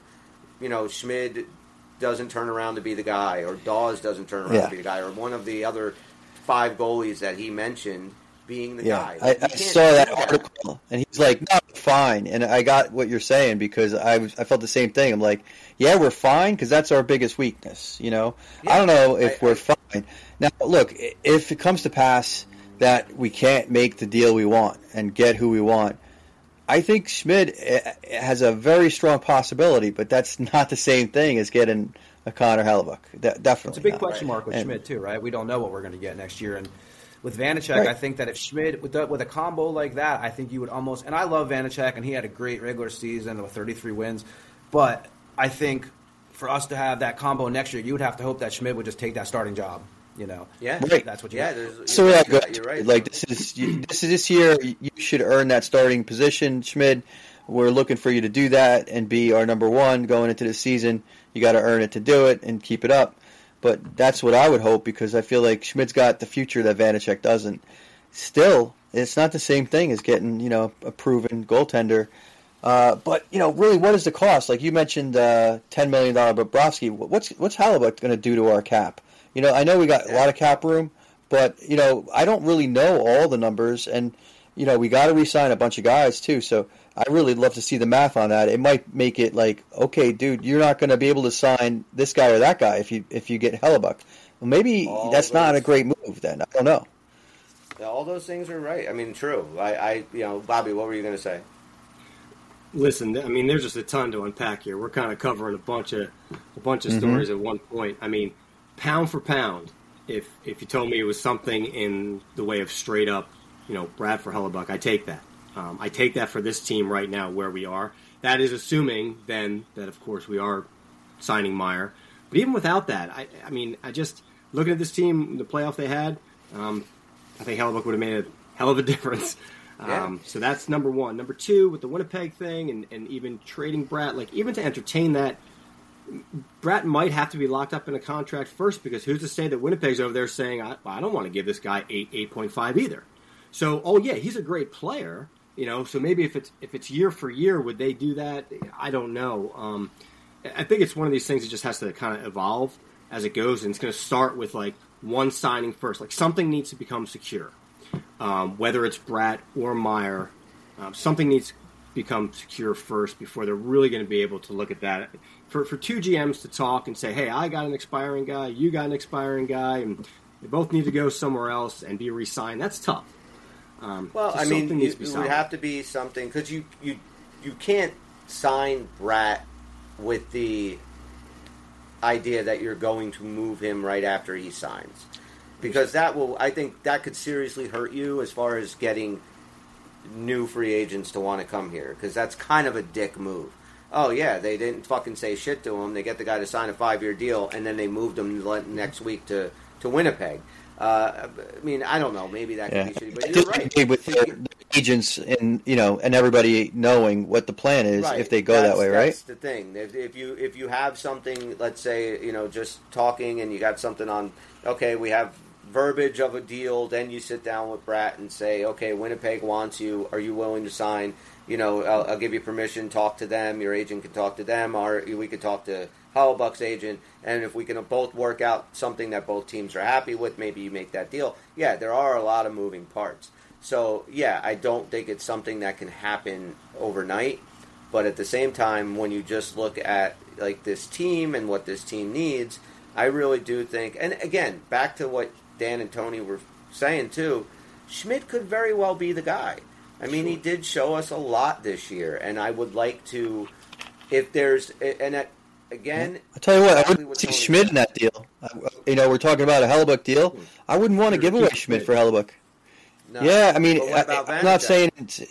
[SPEAKER 2] you know Schmid doesn't turn around to be the guy, or Daws doesn't turn around
[SPEAKER 4] Yeah.
[SPEAKER 2] to be the guy, or one of the other five goalies that he mentioned being the
[SPEAKER 4] Yeah,
[SPEAKER 2] guy.
[SPEAKER 4] I,
[SPEAKER 2] Like, you
[SPEAKER 4] I saw
[SPEAKER 2] do
[SPEAKER 4] that article, and he's like, "No, fine." And I got what you're saying because I was, I felt the same thing. I'm like, "Yeah, we're fine because that's our biggest weakness." You know, I don't know if
[SPEAKER 2] I-
[SPEAKER 4] we're
[SPEAKER 2] I-
[SPEAKER 4] fine. Now, look, if it comes to pass that we can't make the deal we want and get who we want, I think Schmid eh, has a very strong possibility, but that's not the same thing as getting a Connor Hellebuyck. De- definitely,
[SPEAKER 3] It's a big
[SPEAKER 4] not.
[SPEAKER 3] question mark with
[SPEAKER 4] And-
[SPEAKER 3] Schmid too, right? We don't know what we're going to get next year, and with Vanecek,
[SPEAKER 4] Right.
[SPEAKER 3] I think that if Schmid with the, with a combo like that, I think you would almost. And I love Vanecek, and he had a great regular season with 33 wins, but I think for us to have that combo next year, you would have to hope that Schmid would just take that starting job. You know,
[SPEAKER 2] Yeah,
[SPEAKER 4] Right.
[SPEAKER 3] That's what you.
[SPEAKER 2] Yeah, there's,
[SPEAKER 4] So
[SPEAKER 2] you're,
[SPEAKER 4] yeah,
[SPEAKER 2] right,
[SPEAKER 4] good.
[SPEAKER 2] you're right.
[SPEAKER 4] Like this is you, this is this year. You should earn that starting position, Schmid. We're looking for you to do that and be our number one going into the season. You got to earn it to do it and keep it up. But that's what I would hope because I feel like Schmid's got the future that Vanecek doesn't. Still, it's not the same thing as getting you know a proven goaltender. Uh, but you know, really, what is the cost? Like you mentioned, uh, ten million dollar Bobrovsky. What's what's Hellebuyck going to do to our cap? You know, I know we got a lot of cap room, but you know, I don't really know all the numbers, and you know, we got to re-sign a bunch of guys too. So I really love to see the math on that. It might make it like, okay, dude, you're not going to be able to sign this guy or that guy if you if you get Hellebuyck. Well, maybe
[SPEAKER 2] All
[SPEAKER 4] that's not a great move. Then I don't know.
[SPEAKER 2] all those things are right. I mean, true. I, I you know, Bobby, what were you going to say?
[SPEAKER 5] Listen, I mean, there's just a ton to unpack here. We're kind of covering a bunch of a bunch of
[SPEAKER 4] Mhm.
[SPEAKER 5] stories at one point. I mean, pound for pound, if if you told me it was something in the way of straight up, you know, Bratt for Hellebuyck, I take that. Um, I take that for this team right now where we are. That is assuming then that of course we are signing Meier. But even without that, I, I mean, I just looking at this team, the playoff they had, um, I think Hellebuyck would have made a hell of a difference.
[SPEAKER 2] Yeah.
[SPEAKER 5] Um, so that's number one. Number two, with the Winnipeg thing and, and even trading Bratt, like even to entertain that, Bratt might have to be locked up in a contract first because who's to say that Winnipeg's over there saying, I, I don't want to give this guy 8, 8.5 either. So, oh yeah, he's a great player, you know, so maybe if it's, if it's year for year, would they do that? I don't know. Um, I think it's one of these things that just has to kind of evolve as it goes, and it's going to start with like one signing first. Like something needs to become secure, um, whether it's Bratt or Meier. Um, something needs to become secure first before they're really going to be able to look at that. For for two GMs to talk and say, "Hey, I got an expiring guy, you got an expiring guy, and they both need to go somewhere else and be re-signed." That's tough. Um,
[SPEAKER 2] Well, I mean, you,
[SPEAKER 5] needs to be
[SPEAKER 2] it would have to be something because you you you can't sign Bratt with the idea that you're going to move him right after he signs, because that will I think that could seriously hurt you as far as getting new free agents to want to come here because that's kind of a dick move. Oh yeah, they didn't fucking say shit to him. They get the guy to sign a five year deal, and then they moved him next week to to Winnipeg. Uh, I mean, I don't know. Maybe that could
[SPEAKER 4] Yeah,
[SPEAKER 2] be shitty, but you're right.
[SPEAKER 4] with the, agents and you know and everybody knowing what the plan is
[SPEAKER 2] Right.
[SPEAKER 4] if they go
[SPEAKER 2] That's-
[SPEAKER 4] that way, right?
[SPEAKER 2] That's the thing. If, if you if you have something, let's say you know just talking, and you got something on. Okay, we have verbiage of a deal. Then you sit down with Bratt and say, okay, Winnipeg wants you. Are you willing to sign? You know, I'll, I'll give you permission. Talk to them. Your agent can talk to them, or we could talk to Hellebuyck's agent. And if we can both work out something that both teams are happy with, maybe you make that deal. Yeah, there are a lot of moving parts. So yeah, I don't think it's something that can happen overnight. But at the same time, when you just look at like this team and what this team needs, I really do think. And again, back to what Dan and Tony were saying too, Schmid could very well be the guy. I mean, he did show us a lot this year, and I would like to, if there's and again,
[SPEAKER 4] I tell you what, I wouldn't see
[SPEAKER 2] Schmid
[SPEAKER 4] in that deal. I- You know, we're talking about a Hellebuyck deal. I wouldn't want to give away
[SPEAKER 5] Schmid
[SPEAKER 4] for Hellebuyck.
[SPEAKER 2] No.
[SPEAKER 4] Yeah, I mean, I, am not saying it's,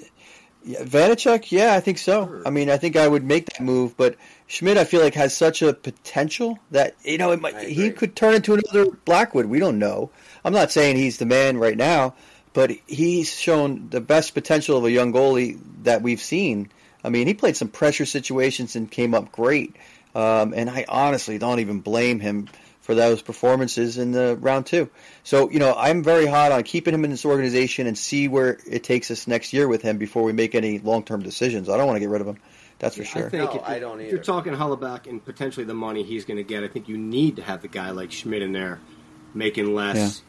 [SPEAKER 4] yeah, Vanecek. Yeah, I think so.
[SPEAKER 5] Sure.
[SPEAKER 4] I mean, I think I would make that move, but Schmid, I feel like has such a potential that you know it might, he could turn into another Blackwood. We don't know. I'm not saying he's the man right now, but he's shown the best potential of a young goalie that we've seen. I mean, he played some pressure situations and came up great. Um, and I honestly don't even blame him for those performances in the round two. So, you know, I'm very hot on keeping him in this organization and see where it takes us next year with him before we make any long term decisions. I don't want to get rid of him. That's for sure.
[SPEAKER 5] I think
[SPEAKER 2] No,
[SPEAKER 5] if,
[SPEAKER 2] I don't
[SPEAKER 5] if you're talking Hellebuyck and potentially the money he's going to get, I think you need to have the guy like Schmid in there making less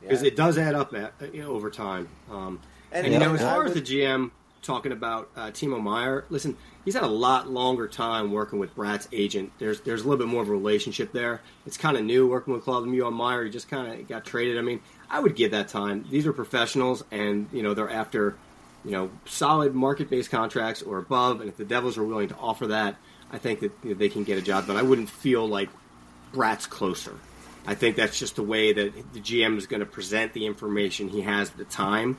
[SPEAKER 5] because
[SPEAKER 2] Yeah.
[SPEAKER 5] it does add up at, you know, over time. Um,
[SPEAKER 2] And
[SPEAKER 5] and, you
[SPEAKER 4] yeah,
[SPEAKER 5] know, as far
[SPEAKER 2] would-
[SPEAKER 5] as the GM talking about uh, Timo Meier, listen, he's had a lot longer time working with Bratt's agent. There's there's a little bit more of a relationship there. It's kind of new working with Claude Lemieux on Meier. He just kind of got traded. I mean, I would give that time. These are professionals, and you know they're after you know solid market based contracts or above. And if the Devils are willing to offer that, I think that you know, they can get a job. But I wouldn't feel like Bratt's closer. I think that's just the way that the GM is going to present the information he has at the time.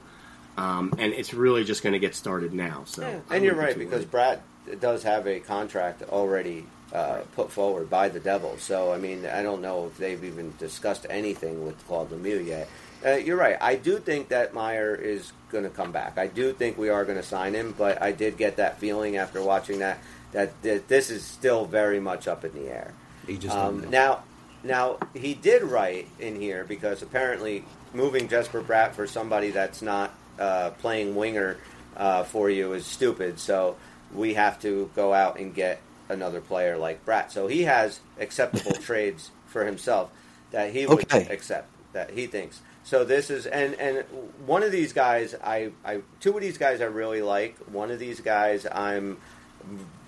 [SPEAKER 5] Um, and it's really just going to get started now. So,
[SPEAKER 2] Yeah, and you're
[SPEAKER 5] wouldn't be
[SPEAKER 2] right because
[SPEAKER 5] worried.
[SPEAKER 2] Bratt does have a contract already uh, put forward by the Devils. So I mean, I don't know if they've even discussed anything with Claude Lemieux yet. Uh, you're right. I do think that Meier is going to come back. I do think we are going to sign him, but I did get that feeling after watching that that th- this is still very much up in the air.
[SPEAKER 3] He just
[SPEAKER 2] Um, now, now he did write in here because apparently moving Jesper Bratt for somebody that's not uh, playing winger uh, for you is stupid. So we have to go out and get another player like Bratt. So he has acceptable trades for himself that he would
[SPEAKER 4] Okay.
[SPEAKER 2] accept. That he thinks. So this is and and one of these guys I I two of these guys I really like. One of these guys I'm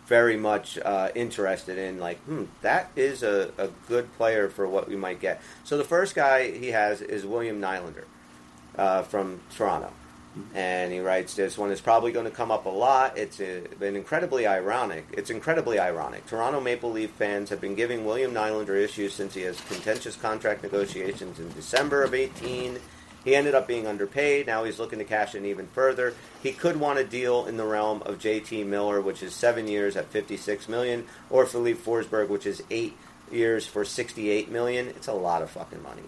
[SPEAKER 2] very much uh, interested in. Like, hmm, that is a, a good player for what we might get. So the first guy he has is William Nylander uh, from Toronto. And he writes, "This one is probably going to come up a lot. It's uh been incredibly ironic. It's incredibly ironic. Toronto Maple Leaf fans have been giving William Nylander issues since he has contentious contract negotiations in December of 18. He ended up being underpaid. Now he's looking to cash in even further. He could want a deal in the realm of J.T. Miller, which is seven years at 56 million, or Filip Forsberg, which is eight years for 68 million. It's a lot of fucking money.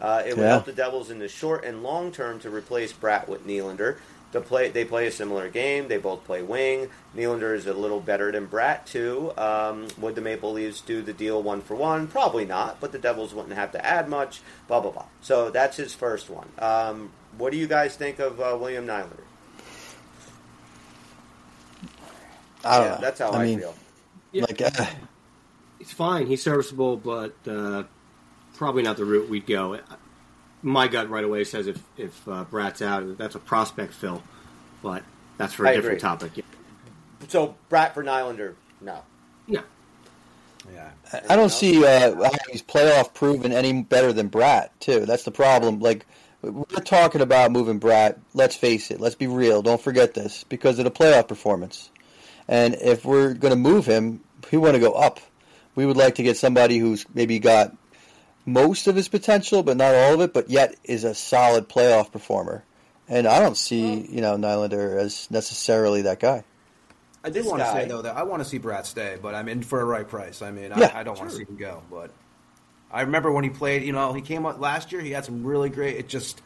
[SPEAKER 2] Uh, it would
[SPEAKER 4] Yeah.
[SPEAKER 2] help the Devils in the short and long term to replace Bratt with Nylander. The play, they play a similar game. They both play wing. Nylander is a little better than Bratt too. Um, would the Maple Leafs do the deal one for one? Probably not. But the Devils wouldn't have to add much. Blah blah blah. So that's his first one. Um, what do you guys think of uh, William Nylander?
[SPEAKER 4] I don't
[SPEAKER 2] yeah,
[SPEAKER 4] know.
[SPEAKER 2] that's how
[SPEAKER 4] I
[SPEAKER 2] I,
[SPEAKER 4] mean,
[SPEAKER 2] feel.
[SPEAKER 5] Yeah.
[SPEAKER 4] like, uh,
[SPEAKER 5] It's fine. He's serviceable, but uh, probably not the route we'd go. My gut right away says if if uh, Bratt's out, that's a prospect fill, but that's for a
[SPEAKER 2] I
[SPEAKER 5] different
[SPEAKER 2] agree.
[SPEAKER 5] topic. Yeah.
[SPEAKER 2] So Bratt for Nylander, no.
[SPEAKER 5] No,
[SPEAKER 3] Yeah.
[SPEAKER 4] I don't see uh, how he's playoff proven any better than Bratt too. That's the problem. Like we're talking about moving Bratt. Let's face it. Let's be real. Don't forget this because of the playoff performance. And if we're going to move him, we want to go up. We would like to get somebody who's maybe got most of his potential, but not all of it, but yet is a solid playoff performer. And I don't see you know Nylander as necessarily that guy.
[SPEAKER 3] I do
[SPEAKER 2] This
[SPEAKER 3] want to say though that I want to see Bratt stay, but I'm in for a right price. I mean,
[SPEAKER 4] Yeah,
[SPEAKER 3] I, I don't want to see him go, but I remember when he played. You know, he came up last year. He had some really great. It just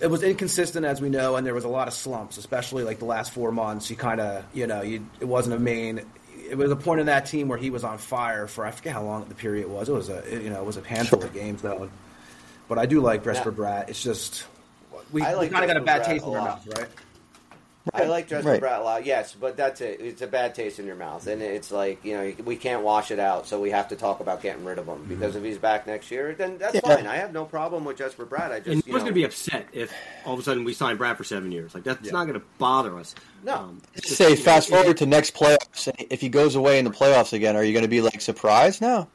[SPEAKER 3] it was inconsistent as we know, and there was a lot of slumps, especially like the last four months. He kind of, you know, you, it wasn't a main. It was a point in that team where he was on fire for I forget how long the period was. It was a you know it was a handful of games though. But I do like Jesper
[SPEAKER 2] Yeah.
[SPEAKER 3] Bratt. It's just we,
[SPEAKER 2] like
[SPEAKER 3] we kind of got a bad
[SPEAKER 2] Bratt
[SPEAKER 3] taste in our mouth, right?
[SPEAKER 2] I like Jesper
[SPEAKER 4] Right.
[SPEAKER 2] Bratt a lot, yes, but that's it. It's a bad taste in your mouth, and it's like you know we can't wash it out, so we have to talk about getting rid of him mm-hmm. because if he's back next year, then that's
[SPEAKER 4] Yeah.
[SPEAKER 2] fine. I have no problem with Jesper Bratt. I just
[SPEAKER 5] and
[SPEAKER 2] you
[SPEAKER 5] was
[SPEAKER 2] know,
[SPEAKER 5] going to be upset if all of a sudden we signed Bratt for seven years. Like that's
[SPEAKER 3] Yeah.
[SPEAKER 5] not going to bother us.
[SPEAKER 2] No.
[SPEAKER 5] Um, just-
[SPEAKER 4] say fast forward to next playoffs. and If he goes away in the playoffs again, are you going to be like surprised now?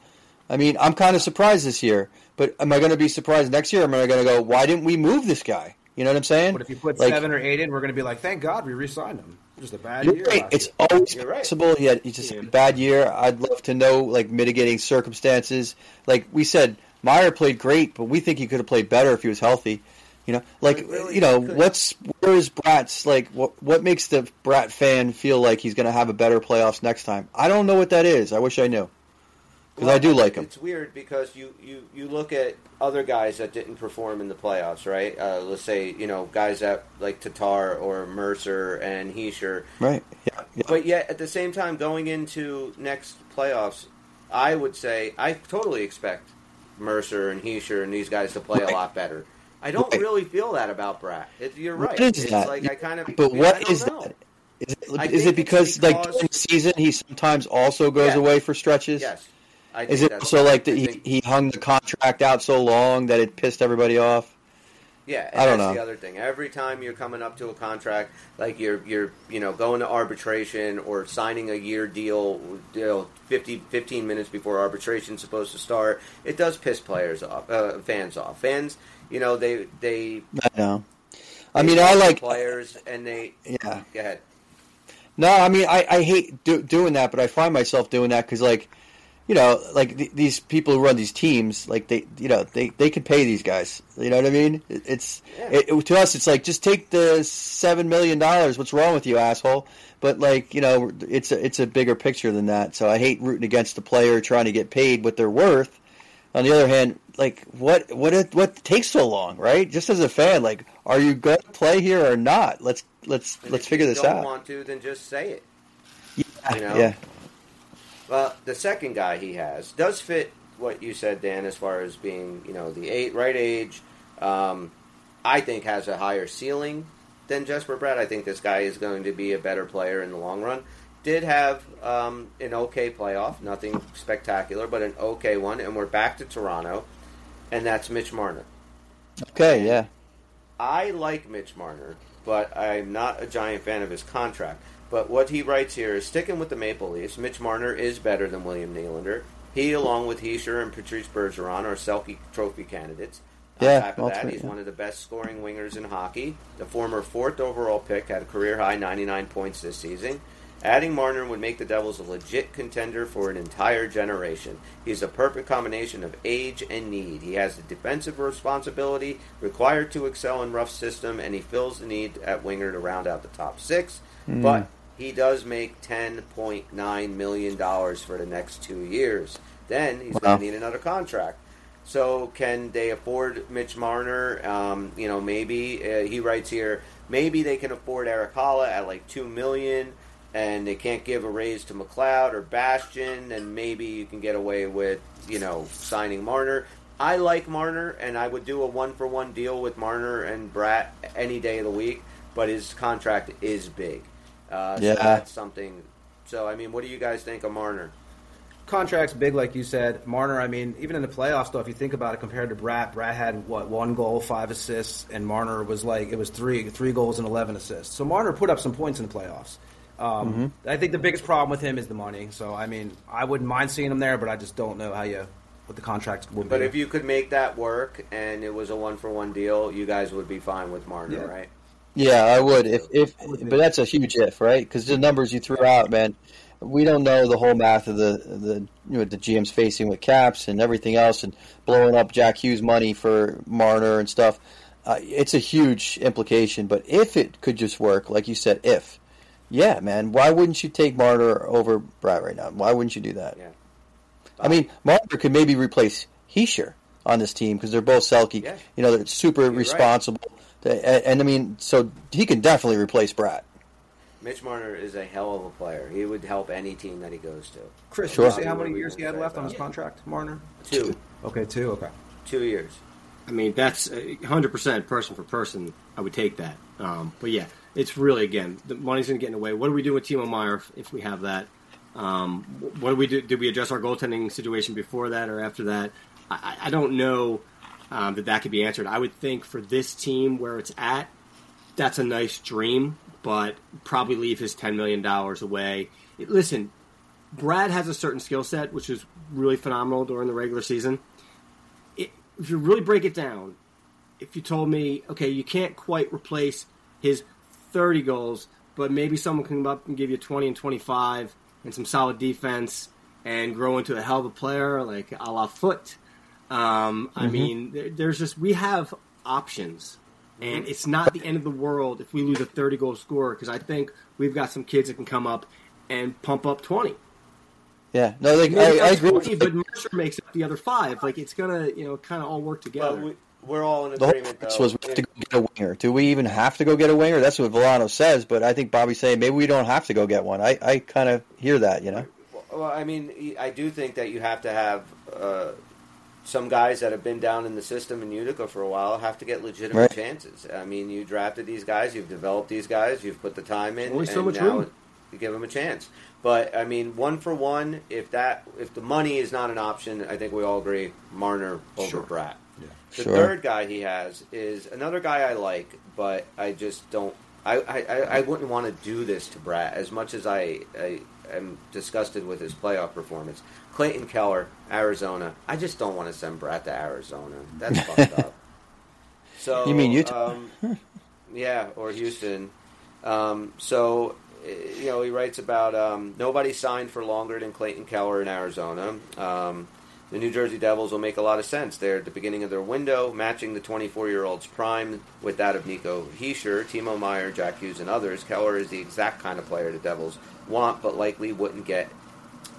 [SPEAKER 4] I mean, I'm kind of surprised this year, but am I going to be surprised next year? Am I going to go, why didn't we move this guy? You know what I'm saying?
[SPEAKER 3] But if you put
[SPEAKER 4] Like,
[SPEAKER 3] seven or eight in, we're going to be like, thank God we re-signed him. Just a bad
[SPEAKER 4] You're
[SPEAKER 3] year.
[SPEAKER 4] right. It's
[SPEAKER 3] year.
[SPEAKER 4] always
[SPEAKER 2] You're
[SPEAKER 4] possible. He had he just had a bad year. I'd love to know like mitigating circumstances. Like we said, Meier played great, but we think he could have played better if he was healthy. You know, like
[SPEAKER 2] really
[SPEAKER 4] you know,
[SPEAKER 2] could.
[SPEAKER 4] what's where is Bratt's like what what makes the Bratt fan feel like he's going to have a better playoffs next time? I don't know what that is. I wish I knew because I do like him.
[SPEAKER 2] It's weird because you, you, you look at other guys that didn't perform in the playoffs, right? Uh, let's say you know guys that like Tatar or Mercer and Hischier,
[SPEAKER 4] Right? Yeah. yeah.
[SPEAKER 2] but yet at the same time going into next playoffs, I would say I totally expect Mercer and Hischier and these guys to play
[SPEAKER 4] Right.
[SPEAKER 2] a lot better. I don't
[SPEAKER 4] Right.
[SPEAKER 2] really feel that about Bratt. It, you're right.
[SPEAKER 4] What is
[SPEAKER 2] it's
[SPEAKER 4] that?
[SPEAKER 2] like I kind of.
[SPEAKER 4] But what is
[SPEAKER 2] know.
[SPEAKER 4] that? Is it, is it because,
[SPEAKER 2] it's
[SPEAKER 4] like during the season he sometimes also goes
[SPEAKER 2] Yeah.
[SPEAKER 4] away for stretches?
[SPEAKER 2] Yes. I
[SPEAKER 4] Is it also like he, he hung the contract out so long that it pissed everybody off?
[SPEAKER 2] Yeah,
[SPEAKER 4] I don't
[SPEAKER 2] that's
[SPEAKER 4] know.
[SPEAKER 2] the other thing. Every time you're coming up to a contract, like you're you're you know going to arbitration or signing a year deal, you know, 50, 15 minutes before arbitration's supposed to start, it does piss players off, uh, fans off. Fans, you know, they they.
[SPEAKER 4] I know. I mean, I like.
[SPEAKER 2] players, and they.
[SPEAKER 4] Yeah.
[SPEAKER 2] Go ahead.
[SPEAKER 4] No, I mean, I, I hate do, doing that, but I find myself doing that because, like, you know, like th- these people who run these teams, like they, you know, they they can pay these guys. You know what I mean? It, it's
[SPEAKER 2] Yeah.
[SPEAKER 4] it, it- to us, it's like just take the seven million dollars. What's wrong with you, asshole? But like, you know, it's a it's a bigger picture than that. So I hate rooting against the player trying to get paid what they're worth. On the other hand, like, what what it, what takes so long, right? Just as a fan, like, are you going to play here or not? Let's let's
[SPEAKER 2] And
[SPEAKER 4] let's
[SPEAKER 2] if
[SPEAKER 4] figure
[SPEAKER 2] you
[SPEAKER 4] this
[SPEAKER 2] don't
[SPEAKER 4] out.
[SPEAKER 2] want to, then just say it.
[SPEAKER 4] yeah,
[SPEAKER 2] you know?
[SPEAKER 4] yeah.
[SPEAKER 2] Well, the second guy he has does fit what you said, Dan, as far as being, you know, the eight, right age. Um, I think has a higher ceiling than Jesper Bratt. I think this guy is going to be a better player in the long run. Did have um, an okay playoff, nothing spectacular, but an okay one. And we're back to Toronto, and that's Mitch Marner.
[SPEAKER 4] Okay, yeah.
[SPEAKER 2] I like Mitch Marner, but I'm not a giant fan of his contract. But what he writes here is sticking with the Maple Leafs. Mitch Marner is better than William Nylander. He, along with Hischier and Patrice Bergeron, are Selke Trophy candidates.
[SPEAKER 4] Yeah,
[SPEAKER 2] On top of that, he's
[SPEAKER 4] yeah.
[SPEAKER 2] one of the best scoring wingers in hockey. The former fourth overall pick had a career high 99 points this season. Adding Marner would make the Devils a legit contender for an entire generation. He's a perfect combination of age and need. He has the defensive responsibility required to excel in Ruff system, and he fills the need at winger to round out the top six.
[SPEAKER 4] Hmm.
[SPEAKER 2] But he does make $10.9 million for the next two years. Then he's
[SPEAKER 4] Wow.
[SPEAKER 2] going to need another contract. So can they afford Mitch Marner? Um, you know, maybe uh, he writes here. Maybe they can afford Erik Haula at like two million, and they can't give a raise to McLeod or Bastian, and maybe you can get away with you know signing Marner. I like Marner, and I would do a one for one deal with Marner and Bratt any day of the week. But his contract is big. Uh,
[SPEAKER 4] Yeah.
[SPEAKER 2] so that's something. So I mean, what do you guys think of Marner?
[SPEAKER 3] Contract's big, like you said. Marner, I mean, even in the playoffs, though, if you think about it, compared to Bratt, Bratt had what one goal, five assists, and Marner was like it was three three goals and eleven assists. So Marner put up some points in the playoffs. Um, I think the biggest problem with him is the money. So I mean, I wouldn't mind seeing him there, but I just don't know how you what the contract would
[SPEAKER 2] But
[SPEAKER 3] be.
[SPEAKER 2] But if you could make that work and it was a one for one deal, you guys would be fine with Marner,
[SPEAKER 3] Yeah.
[SPEAKER 2] right?
[SPEAKER 4] Yeah, I would. If if but that's a huge if, right? Because the numbers you threw out, man, we don't know the whole math of the the you know the GM's facing with caps and everything else, and blowing up Jack Hughes money for Marner and stuff. Uh, it's a huge implication. But if it could just work, like you said, if, yeah, man, why wouldn't you take Marner over Bratt right now? Why wouldn't you do that?
[SPEAKER 2] Yeah.
[SPEAKER 4] I mean, Marner could maybe replace Hischier on this team because they're both Selke.
[SPEAKER 2] Yeah.
[SPEAKER 4] You know, they're super
[SPEAKER 2] right.
[SPEAKER 4] responsible. They- And, and I mean, so he can definitely replace Bratt.
[SPEAKER 2] Mitch Marner is a hell of a player. He would help any team that he goes to.
[SPEAKER 3] Chris,
[SPEAKER 4] Sure.
[SPEAKER 3] did you say how many
[SPEAKER 2] What are we
[SPEAKER 3] years he had
[SPEAKER 2] gonna
[SPEAKER 3] left on his contract, Marner?
[SPEAKER 2] Two.
[SPEAKER 3] Okay, two. Okay.
[SPEAKER 2] Two years.
[SPEAKER 5] I mean, that's hundred percent person for person. I would take that. Um, but yeah, it's really again the money's going to get in the way. What do we do with Timo Meier if, if we have that? Um, what do we do? Did we address our goaltending situation before that or after that? I, I- I don't know um, that that could be answered. I would think for this team where it's at, that's a nice dream, but probably leave his ten million dollars away. Listen, Bratt has a certain skill set which is really phenomenal during the regular season it, if you really break it down, if you told me, okay, you can't quite replace his 30 goals, but maybe someone can come up and give you 20 and 25 and some solid defense and grow into a hell of a player like a la Foote. Um, I mean, there, there's just, we have options and it's not the end of the world if we lose a 30 goal scorer because I think we've got some kids that can come up and pump up 20.
[SPEAKER 4] Yeah, no, like, I, I agree.
[SPEAKER 5] 20,
[SPEAKER 4] With
[SPEAKER 5] but Mercer makes up the other five. Like it's gonna, you know, kind of all work together.
[SPEAKER 2] Well, we, we're all in
[SPEAKER 4] the whole
[SPEAKER 2] agreement.
[SPEAKER 4] purpose was we have to go get a winger. Do we even have to go get a winger? That's what Volano says, but I think Bobby's saying maybe we don't have to go get one. I, I kind of hear that, you know.
[SPEAKER 2] Well, I mean, I do think that you have to have uh, some guys that have been down in the system in Utica for a while have to get legitimate
[SPEAKER 4] Right.
[SPEAKER 2] chances. I mean, you drafted these guys, you've developed these guys, you've put the time in,
[SPEAKER 5] Only so
[SPEAKER 2] and
[SPEAKER 5] much
[SPEAKER 2] now
[SPEAKER 5] room.
[SPEAKER 2] you give them a chance. But I mean, one for one, if that if the money is not an option, I think we all agree Marner over
[SPEAKER 5] Sure.
[SPEAKER 2] Bratt. The
[SPEAKER 4] Sure.
[SPEAKER 2] third guy he has is another guy I like, but I just don't. I, I, I I wouldn't want to do this to Bratt as much as I, I am disgusted with his playoff performance. Clayton Keller, Arizona. I just don't want to send Bratt to Arizona. That's fucked up. So
[SPEAKER 4] You mean Utah?
[SPEAKER 2] Um, yeah, or Houston. Um, so eh, you know, he writes about um, nobody signed for longer than Clayton Keller in Arizona. Um, the New Jersey Devils will make a lot of sense. They're at the beginning of their window, matching the 24-year-old's prime with that of Nico Hischier, Timo Meier, Jack Hughes, and others. Keller is the exact kind of player the Devils want, but likely wouldn't get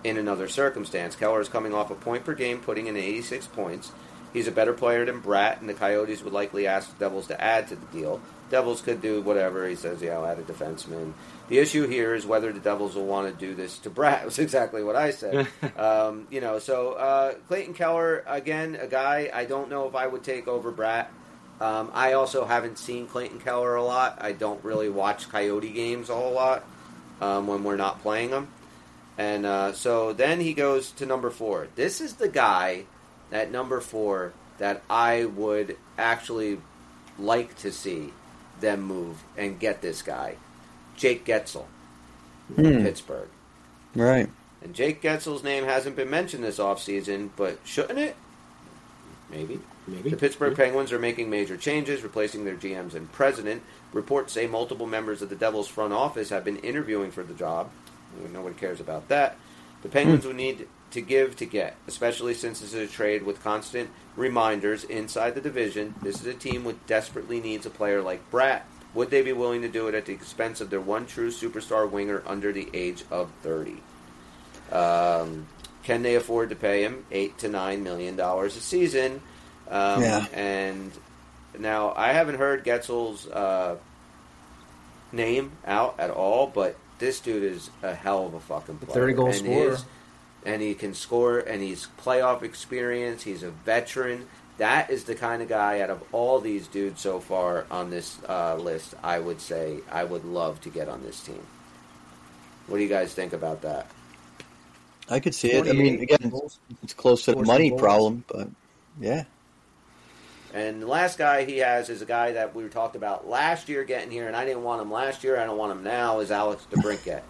[SPEAKER 2] in another circumstance. Keller is coming off a point per game, putting in 86 points. He's a better player than Bratt, and the Coyotes would likely ask the Devils to add to the deal. Devils could do whatever. He says, yeah, I'll add a defenseman. The issue here is whether the Devils will want to do this to Bratt. That's exactly what I said. um, you know, so uh, Clayton Keller, again, a guy I don't know if I would take over Bratt. Um, I also haven't seen Clayton Keller a lot. I don't really watch Coyote games a whole lot um, when we're not playing them. And uh, so then he goes to number four. This is the guy at number four that I would actually like to see them move and get this guy, Jake Guentzel,
[SPEAKER 4] Hmm.
[SPEAKER 2] Pittsburgh.
[SPEAKER 4] Right.
[SPEAKER 2] And Jake Guentzel's name hasn't been mentioned this offseason, but shouldn't it? Maybe.
[SPEAKER 5] Maybe
[SPEAKER 2] The Pittsburgh Penguins are making major changes, replacing their GMs and president. Reports say multiple members of the Devils' front office have been interviewing for the job. Nobody cares about that. The Penguins would need to give to get, especially since this is a trade with constant reminders inside the division. This is a team which desperately needs a player like Bratt. Would they be willing to do it at the expense of their one true superstar winger under the age of 30? Um, can they afford to pay him eight to nine million dollars a season? Um,
[SPEAKER 4] Yeah.
[SPEAKER 2] And now I haven't heard Guentzel's uh, name out at all, but this dude is a hell of a fucking player.
[SPEAKER 3] 30 goal
[SPEAKER 2] and
[SPEAKER 3] scorer.
[SPEAKER 2] his- and he can score, and he's playoff experience. He's a veteran. That is the kind of guy out of all these dudes so far on this uh, list. I would say I would love to get on this team. What do you guys think about that?
[SPEAKER 4] I could see it. I mean, again,
[SPEAKER 3] goals.
[SPEAKER 4] it's close to the money problem, but yeah.
[SPEAKER 2] And the last guy he has is a guy that we talked about last year getting here, and I didn't want him last year. I don't want him now. Is Alex DeBrincat.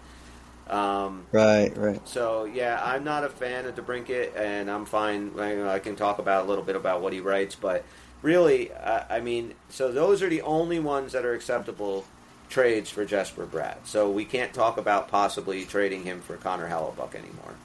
[SPEAKER 2] Um,
[SPEAKER 4] Right, right.
[SPEAKER 2] so yeah, I'm not a fan of DeBrincat, and I'm fine. I, I can talk about a little bit about what he writes, but really, uh, I mean, so those are the only ones that are acceptable trades for Jesper Bratt. So we can't talk about possibly trading him for Connor Hellebuyck anymore.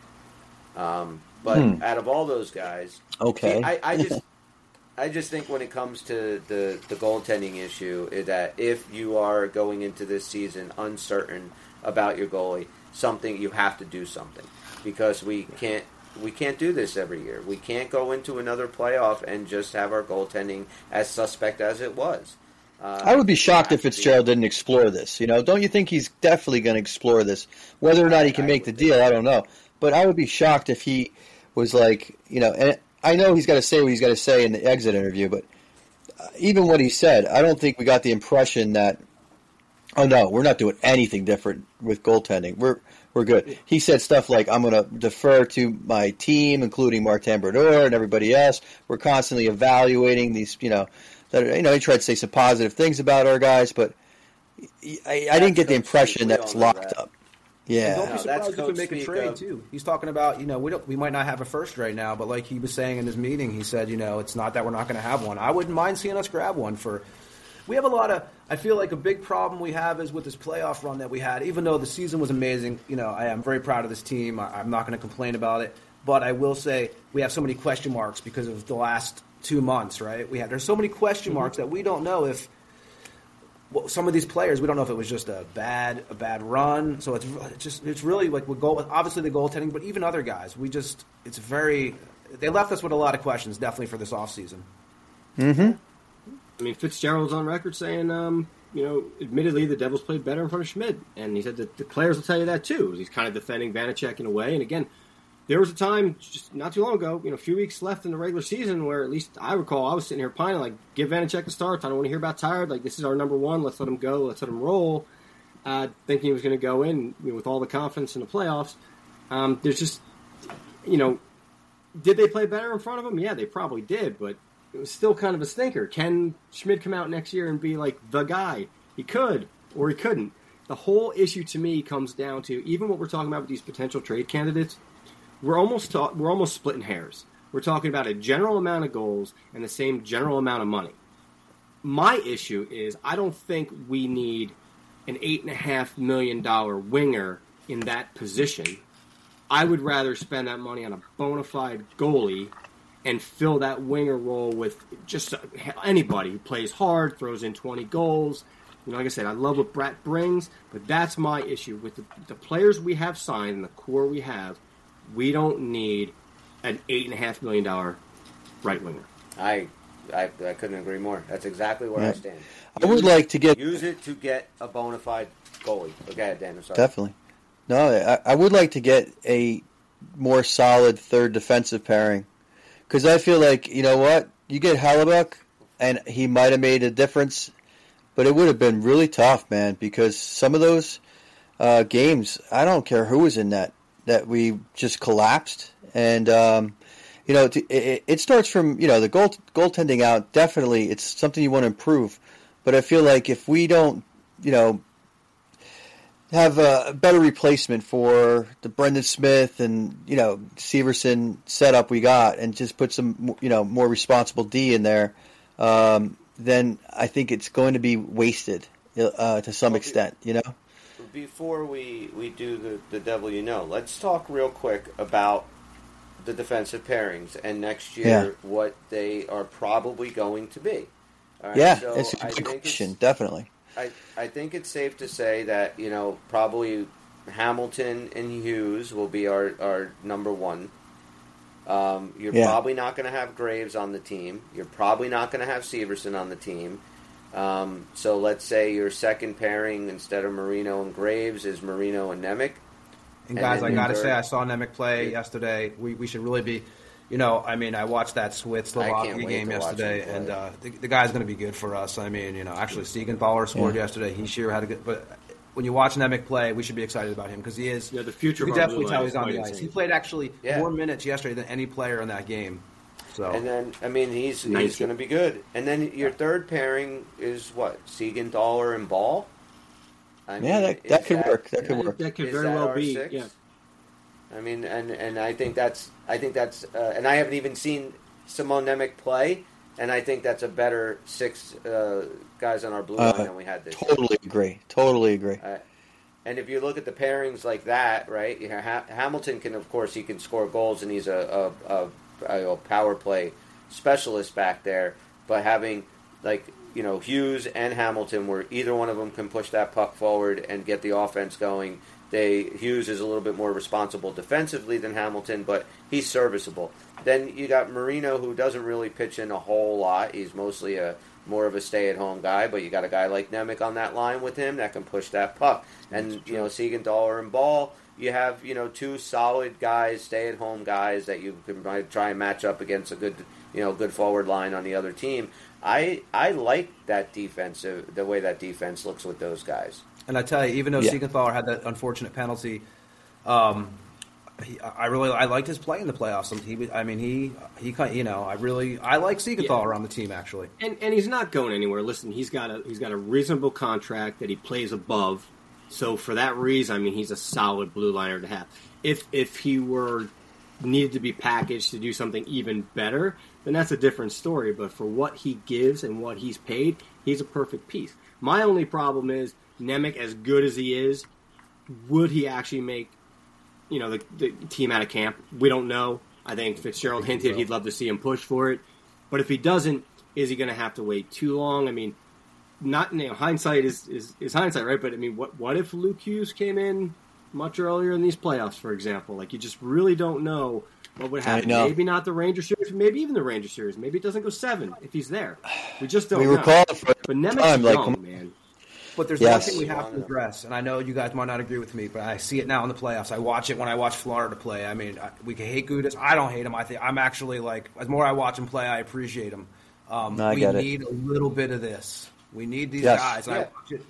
[SPEAKER 2] Um, but
[SPEAKER 4] Hmm.
[SPEAKER 2] out of all those guys,
[SPEAKER 4] Okay.
[SPEAKER 2] I, I just, I just think when it comes to the the goaltending issue, is that if you are going into this season uncertain about your goalie, something you have to do something because we can't we can't do this every year. We can't go into another playoff and just have our goaltending as suspect as it was. Uh,
[SPEAKER 4] I would be shocked if
[SPEAKER 2] has to be-
[SPEAKER 4] Fitzgerald didn't explore this. You know, don't you think he's definitely going to explore this? Whether or not he can make the deal, I don't know. But I would be shocked if he was like, you know, and I know he's got to say what he's got to say in the exit interview, but uh, even what he said, I don't think we got the impression that, oh no, we're not doing anything different with goaltending. We're we're good. He said stuff like, I'm going to defer to my team, including Martin Brodeur and everybody else. We're constantly evaluating these, you know, that you know, he tried to say some positive things about our guys, but I, I didn't get the impression
[SPEAKER 2] Speak.
[SPEAKER 4] that
[SPEAKER 2] We
[SPEAKER 4] it's locked
[SPEAKER 2] that.
[SPEAKER 4] up.
[SPEAKER 3] And
[SPEAKER 4] Yeah,
[SPEAKER 3] don't be
[SPEAKER 2] that's
[SPEAKER 3] surprised if we make a trade
[SPEAKER 2] of-
[SPEAKER 3] too. He's talking about you know we don't we might not have a first right now, but like he was saying in his meeting, he said you know it's not that we're not going to have one. I wouldn't mind seeing us grab one for. We have a lot of. I feel like a big problem we have is with this playoff run that we had. Even though the season was amazing, you know I am very proud of this team. I, I'm not going to complain about it, but I will say we have so many question marks because of the last two months. Right? We had there's so many question marks that we don't know if well, some of these players, we don't know if it was just a bad a bad run. So it's, it's just it's really like with goal, obviously the goaltending, but even other guys, we just it's very. They left us with a lot of questions, definitely for this offseason.
[SPEAKER 4] Mm-hmm.
[SPEAKER 5] I mean, Fitzgerald's on record saying, um, you know, admittedly the Devils played better in front of Schmid, and he said that the players will tell you that too. He's kind of defending Vanecek in a way, and again, there was a time just not too long ago, you know, a few weeks left in the regular season where at least I recall I was sitting here pining like, give Vanecek the start. I don't want to hear about tired. Like this is our number one. Let's let him go. Let's let him roll. Uh, thinking he was going to go in you know, with all the confidence in the playoffs. Um, there's just, you know, did they play better in front of him? Yeah, they probably did, but it was still kind of a stinker. Can Schmid come out next year and be like the guy? He could, or he couldn't. The whole issue to me comes down to even what we're talking about with these potential trade candidates we're almost ta- we're almost splitting hairs. We're talking about a general amount of goals and the same general amount of money. My issue is I don't think we need an eight and a half million dollar winger in that position. I would rather spend that money on a bona fide goalie and fill that winger role with just anybody who plays hard, throws in 20 goals. You know, like I said, I love what Bratt brings, but that's my issue with the, the players we have signed and the core we have we don't need an eight and a half million dollar right winger.
[SPEAKER 2] I, I I couldn't agree more. That's exactly where
[SPEAKER 4] Yeah.
[SPEAKER 2] I stand.
[SPEAKER 4] I would like to get
[SPEAKER 2] Use it to get a bona fide goalie. Go ahead, Dan. I'm sorry.
[SPEAKER 4] definitely. No, I, I would like to get a more solid third defensive pairing because I feel like you know what you get Hellebuyck and he might have made a difference, but it would have been really tough, man. Because some of those uh, games, I don't care who was in that, that we just collapsed, and um, you know it, it, it starts from you know the goal goaltending out. Definitely, it's something you want to improve, but I feel like if we don't, you know, have a better replacement for the Brendan Smith and you know Severson setup we got, and just put some you know more responsible D in there, um, then I think it's going to be wasted uh, to some extent. You know,
[SPEAKER 2] Before we, we do the, the devil you know, let's talk real quick about the defensive pairings and next year
[SPEAKER 4] Yeah.
[SPEAKER 2] what they are probably going to be. All right,
[SPEAKER 4] yeah,
[SPEAKER 2] so
[SPEAKER 4] it's a good question,
[SPEAKER 2] it's-
[SPEAKER 4] definitely.
[SPEAKER 2] I, I think it's safe to say that you know probably Hamilton and Hughes will be our, our number one. Um, you're
[SPEAKER 4] Yeah.
[SPEAKER 2] probably not going to have Graves on the team. You're probably not going to have Severson on the team. Um, so let's say your second pairing instead of Marino and Graves is Marino and Nemec.
[SPEAKER 3] And
[SPEAKER 2] And
[SPEAKER 3] guys,
[SPEAKER 2] then
[SPEAKER 3] I gotta say, I saw Nemec play
[SPEAKER 2] Yeah.
[SPEAKER 3] yesterday. We, we should really be, you know, I mean, I watched that Swiss Slovakia game yesterday, and uh, the, the guy's going to be good for us. I mean, you know, actually, Siegenthaler scored
[SPEAKER 4] Yeah.
[SPEAKER 3] yesterday. He sure had a good, but when you watch Nemec play, we should be excited about him because he is.
[SPEAKER 5] Yeah, the future
[SPEAKER 3] You can definitely tell he's on the ice.
[SPEAKER 5] insane.
[SPEAKER 3] He played actually
[SPEAKER 2] Yeah.
[SPEAKER 3] more minutes yesterday than any player in that game. So
[SPEAKER 2] And then, I mean, he's he's going to be good. And then your third pairing is what? Siegenthaler and Bahl? I
[SPEAKER 4] Yeah, that-
[SPEAKER 2] is
[SPEAKER 4] that could work. That could work.
[SPEAKER 5] That could very well be.
[SPEAKER 2] six?
[SPEAKER 5] Yeah.
[SPEAKER 2] I mean, and and I think that's I think that's uh, and I haven't even seen Simon Nemec play, and I think that's a better six uh, guys on our blue
[SPEAKER 4] Uh,
[SPEAKER 2] line than we had this. year.
[SPEAKER 4] Totally agree. Totally agree.
[SPEAKER 2] Uh, and if you look at the pairings like that, right? You know, ha- Hamilton can, of course, he can score goals, and he's a, a, a, a power play specialist back there. But having like you know Hughes and Hamilton, where either one of them can push that puck forward and get the offense going. They Hughes is a little bit more responsible defensively than Hamilton, but he's serviceable. Then you got Marino, who doesn't really pitch in a whole lot. He's mostly a more of a stay-at-home guy, but you got a guy like Nemec on that line with him that can push that puck. And you know Siegenthaler and Bahl, you have you know two solid guys, stay-at-home guys that you can try and match up against a good you know good forward line on the other team. I I like that defensive the way that defense looks with those guys.
[SPEAKER 3] And I tell you, even though
[SPEAKER 4] Yeah.
[SPEAKER 3] Siegenthaler had that unfortunate penalty, um, he, I really I liked his play in the playoffs. He, I mean, he he kind- you know I really I like Siegenthaler on the team actually.
[SPEAKER 5] and and he's not going anywhere. Listen, he's got a he's got a reasonable contract that he plays above. So for that reason, I mean, he's a solid blue liner to have. If if he were needed to be packaged to do something even better, then that's a different story. But for what he gives and what he's paid, he's a perfect piece. My only problem is Nemec, as good as he is, would he actually make you know the, the team out of camp? We don't know. I think Fitzgerald hinted he'd love to see him push for it, but if he doesn't, is he going to have to wait too long? I mean, not you know, hindsight is, is, is hindsight, right? But I mean, what what if Luke Hughes came in much earlier in these playoffs, for example? Like you just really don't know what would happen. Maybe not the Ranger series, maybe even the Ranger series. Maybe it doesn't go seven if he's there. We just don't
[SPEAKER 4] We
[SPEAKER 5] know.
[SPEAKER 4] were calling for
[SPEAKER 5] but Nemec's
[SPEAKER 4] time, like,
[SPEAKER 5] young, man.
[SPEAKER 3] But there's
[SPEAKER 4] Yes.
[SPEAKER 3] one thing we have to address, and I know you guys might not agree with me, but I see it now in the playoffs. I watch it when I watch Florida play. I mean, I, we can hate Gudas. I don't hate him. I think I'm actually like, as more I watch him play, I appreciate him. Um,
[SPEAKER 4] No, I
[SPEAKER 3] we
[SPEAKER 4] get it.
[SPEAKER 3] need a little bit of this. We need these
[SPEAKER 4] Yes.
[SPEAKER 3] guys. And I watch it,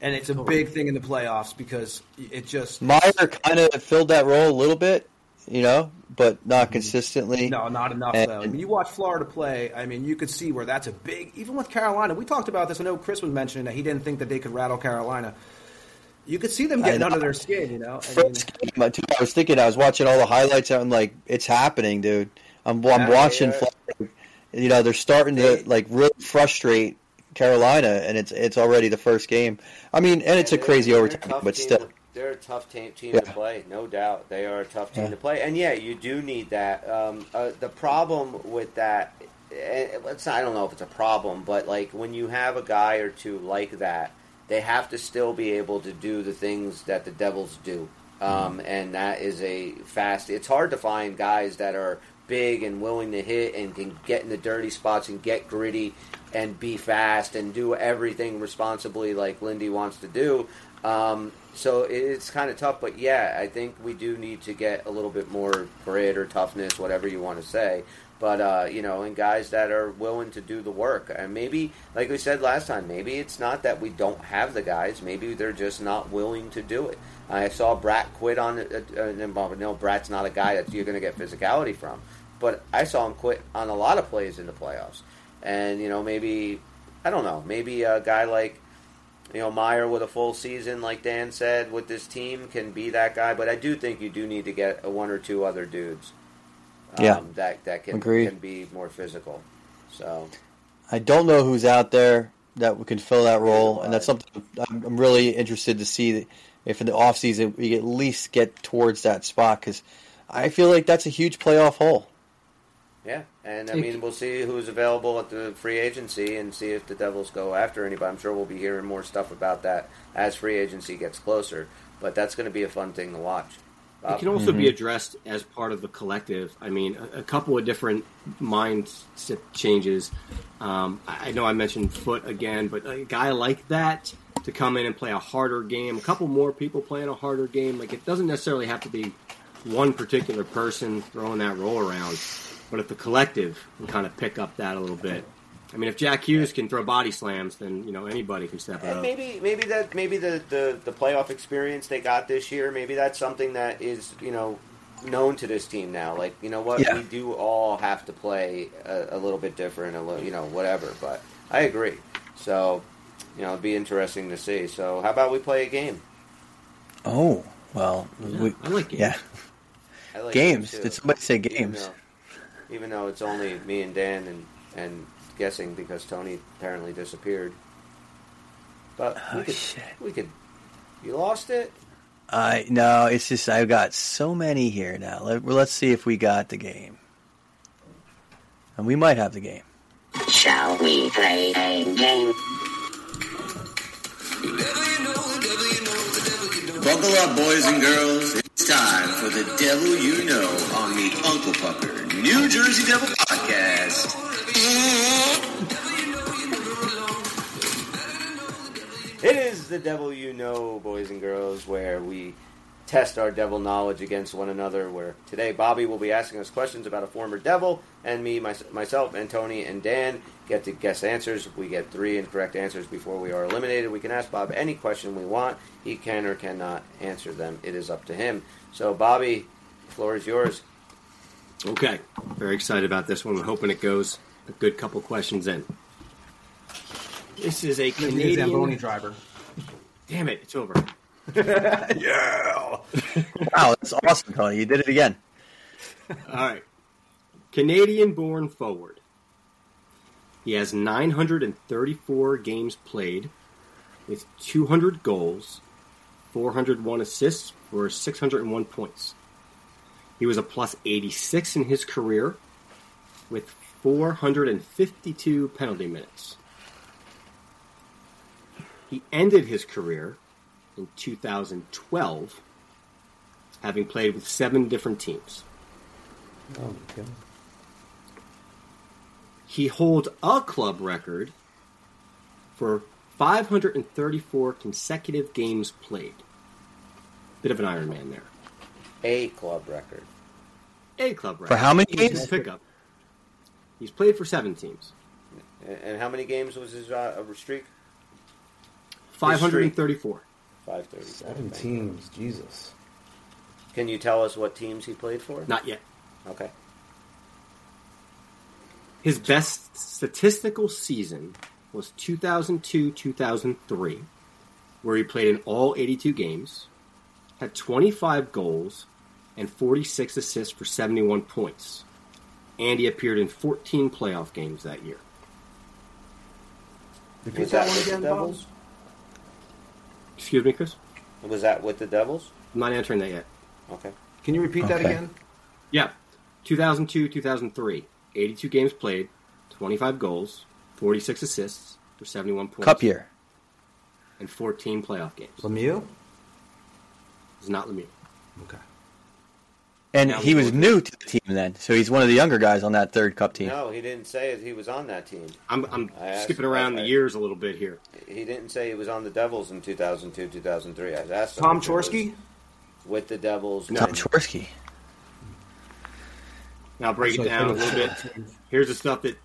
[SPEAKER 3] and it's a big thing in the playoffs because it just
[SPEAKER 4] Meier kind of filled that role a little bit, you know, but not mm-hmm. consistently.
[SPEAKER 3] No, not enough
[SPEAKER 4] And-
[SPEAKER 3] though. I mean, you watch Florida play. I mean, you could see where that's a big. Even with Carolina, we talked about this. I know Chris was mentioning that he didn't think that they could rattle Carolina. You could see them getting under their skin. You know, I mean,
[SPEAKER 4] game, I was thinking, I was watching all the highlights, and I'm like, it's happening, dude. I'm, I'm
[SPEAKER 2] Yeah,
[SPEAKER 4] watching,
[SPEAKER 2] yeah.
[SPEAKER 4] Florida, you know, they're starting to like really frustrate Carolina, and it's it's already the first game. I mean, and it's a crazy overtime, but still,
[SPEAKER 2] they're a tough team, team
[SPEAKER 4] Yeah.
[SPEAKER 2] to play, no doubt. They are a tough team
[SPEAKER 4] Yeah.
[SPEAKER 2] to play, and yeah, you do need that. Um, uh, the problem with that, eh, it's not, I don't know if it's a problem, but like when you have a guy or two like that, they have to still be able to do the things that the Devils do, um, and that is a fast. It's hard to find guys that are big and willing to hit and can get in the dirty spots and get gritty and be fast and do everything responsibly like Lindy wants to do. Um, so it's kind of tough, but yeah, I think we do need to get a little bit more grit or toughness, whatever you want to say. But uh, you know, and guys that are willing to do the work, and maybe, like we said last time, maybe it's not that we don't have the guys. Maybe they're just not willing to do it. I saw Bratt quit on. Uh, uh, no, Bratt's not a guy that you're going to get physicality from, but I saw him quit on a lot of plays in the playoffs. And you know, maybe I don't know, maybe a guy like you know Meier with a full season, like Dan said, with this team can be that guy. But I do think you do need to get a one or two other dudes. Um,
[SPEAKER 4] Yeah.
[SPEAKER 2] that that can
[SPEAKER 4] Agreed.
[SPEAKER 2] can be more physical. So
[SPEAKER 4] I don't know who's out there that can fill that role, and that's something I'm, I'm really interested to see if in the off season we at least get towards that spot because I feel like that's a huge playoff hole.
[SPEAKER 2] yeah, and I mean we'll see who's available at the free agency and see if the Devils go after anybody. I'm sure we'll be hearing more stuff about that as free agency gets closer. But that's going to be a fun thing to watch.
[SPEAKER 5] It can also be addressed as part of the collective. I mean, a, a couple of different mindset changes. Um, I, I know I mentioned Foote again, but a guy like that to come in and play a harder game, a couple more people playing a harder game. Like it doesn't necessarily have to be one particular person throwing that role around, but if the collective can kind of pick up that a little bit. I mean, if Jack Hughes can throw body slams, then you know anybody can step it
[SPEAKER 2] And
[SPEAKER 5] up.
[SPEAKER 2] maybe maybe that maybe the, the, the playoff experience they got this year, maybe that's something that is, you know, known to this team now. Like, you know what,
[SPEAKER 4] Yeah.
[SPEAKER 2] we do all have to play a, a little bit different, a little, you know, whatever. But I agree. So, you know, it'd be interesting to see. So, how about we play a game?
[SPEAKER 4] Oh well,
[SPEAKER 5] Yeah,
[SPEAKER 4] we,
[SPEAKER 5] I like games.
[SPEAKER 4] yeah
[SPEAKER 2] I like
[SPEAKER 4] games.
[SPEAKER 2] too.
[SPEAKER 4] Did somebody say
[SPEAKER 2] Even
[SPEAKER 4] games?
[SPEAKER 2] Though, even though it's only me and Dan and and guessing because Tony apparently disappeared. But we
[SPEAKER 4] Oh,
[SPEAKER 2] could
[SPEAKER 4] shit.
[SPEAKER 2] we could. You lost it.
[SPEAKER 4] I no, it's just I've got so many here now. Let, let's see if we got the game, and we might have the game.
[SPEAKER 6] Shall we play a game?
[SPEAKER 7] Buckle up, boys and girls. It's time for the Devil You Know on the Uncle Pucker New Jersey Devil Podcast.
[SPEAKER 2] It is the devil you know, boys and girls, where we test our devil knowledge against one another. Where today Bobby will be asking us questions about a former devil, and me, my, myself, and Tony and Dan get to guess answers. We get three incorrect answers before we are eliminated. We can ask Bob any question we want. He can or cannot answer them. It is up to him. So, Bobby, floor is yours.
[SPEAKER 5] Okay, very excited about this one. We're hoping it goes a good couple questions in. This is a
[SPEAKER 3] Canadian Zamboni driver.
[SPEAKER 5] Damn it, it's over.
[SPEAKER 3] yeah.
[SPEAKER 4] wow, that's awesome, Tony. You did it again.
[SPEAKER 5] All right. Canadian born forward. He has 934 games played, with 200 goals, 401 assists for 601 points. He was a plus 86 in his career, with 452 penalty minutes. He ended his career in 2012, having played with seven different teams.
[SPEAKER 2] Oh, God.
[SPEAKER 5] He holds a club record for 534 consecutive games played. Bit of an Iron Man there.
[SPEAKER 2] A club record.
[SPEAKER 5] A club record.
[SPEAKER 4] For how many
[SPEAKER 5] He was
[SPEAKER 4] games?
[SPEAKER 5] his Pickup. He's played for seven teams.
[SPEAKER 2] And- And how many games was his uh, streak?
[SPEAKER 5] 534.
[SPEAKER 2] Five thirty.
[SPEAKER 3] Seven teams, Jesus.
[SPEAKER 2] Can you tell us what teams he played for?
[SPEAKER 5] Not yet.
[SPEAKER 2] Okay.
[SPEAKER 5] His best statistical season was 2002 2003, where he played in all 82 games, had 25 goals, and 46 assists for 71 points. And he appeared in 14 playoff games that year.
[SPEAKER 3] Repeat that
[SPEAKER 2] that
[SPEAKER 3] one
[SPEAKER 2] with the
[SPEAKER 3] again, Bob?
[SPEAKER 2] Devils?
[SPEAKER 5] Excuse me, Chris?
[SPEAKER 2] Was that with the Devils?
[SPEAKER 5] I'm not answering that yet.
[SPEAKER 2] Okay.
[SPEAKER 3] Can you repeat that again?
[SPEAKER 5] Yeah. 2002 2003, 82 games played, 25 goals, 46 assists for 71 points.
[SPEAKER 4] Cup year.
[SPEAKER 5] And 14 playoff games.
[SPEAKER 3] Lemieux?
[SPEAKER 5] It's not Lemieux.
[SPEAKER 3] Okay.
[SPEAKER 4] And
[SPEAKER 5] Now
[SPEAKER 4] he was
[SPEAKER 5] go-
[SPEAKER 4] new to the team then, so he's one of the younger guys on that third cup team.
[SPEAKER 2] No, he didn't say he was on that team.
[SPEAKER 5] I'm, I'm skipping around
[SPEAKER 2] I-
[SPEAKER 5] the years a little bit here.
[SPEAKER 2] He didn't say he was on the Devils in 2002, 2003. I asked
[SPEAKER 3] Tom
[SPEAKER 2] if
[SPEAKER 3] Chorske?
[SPEAKER 2] with the Devils.
[SPEAKER 5] No.
[SPEAKER 4] Tom Chorske.
[SPEAKER 5] Now I'll break it
[SPEAKER 3] So
[SPEAKER 5] down a little bit. Here's the stuff that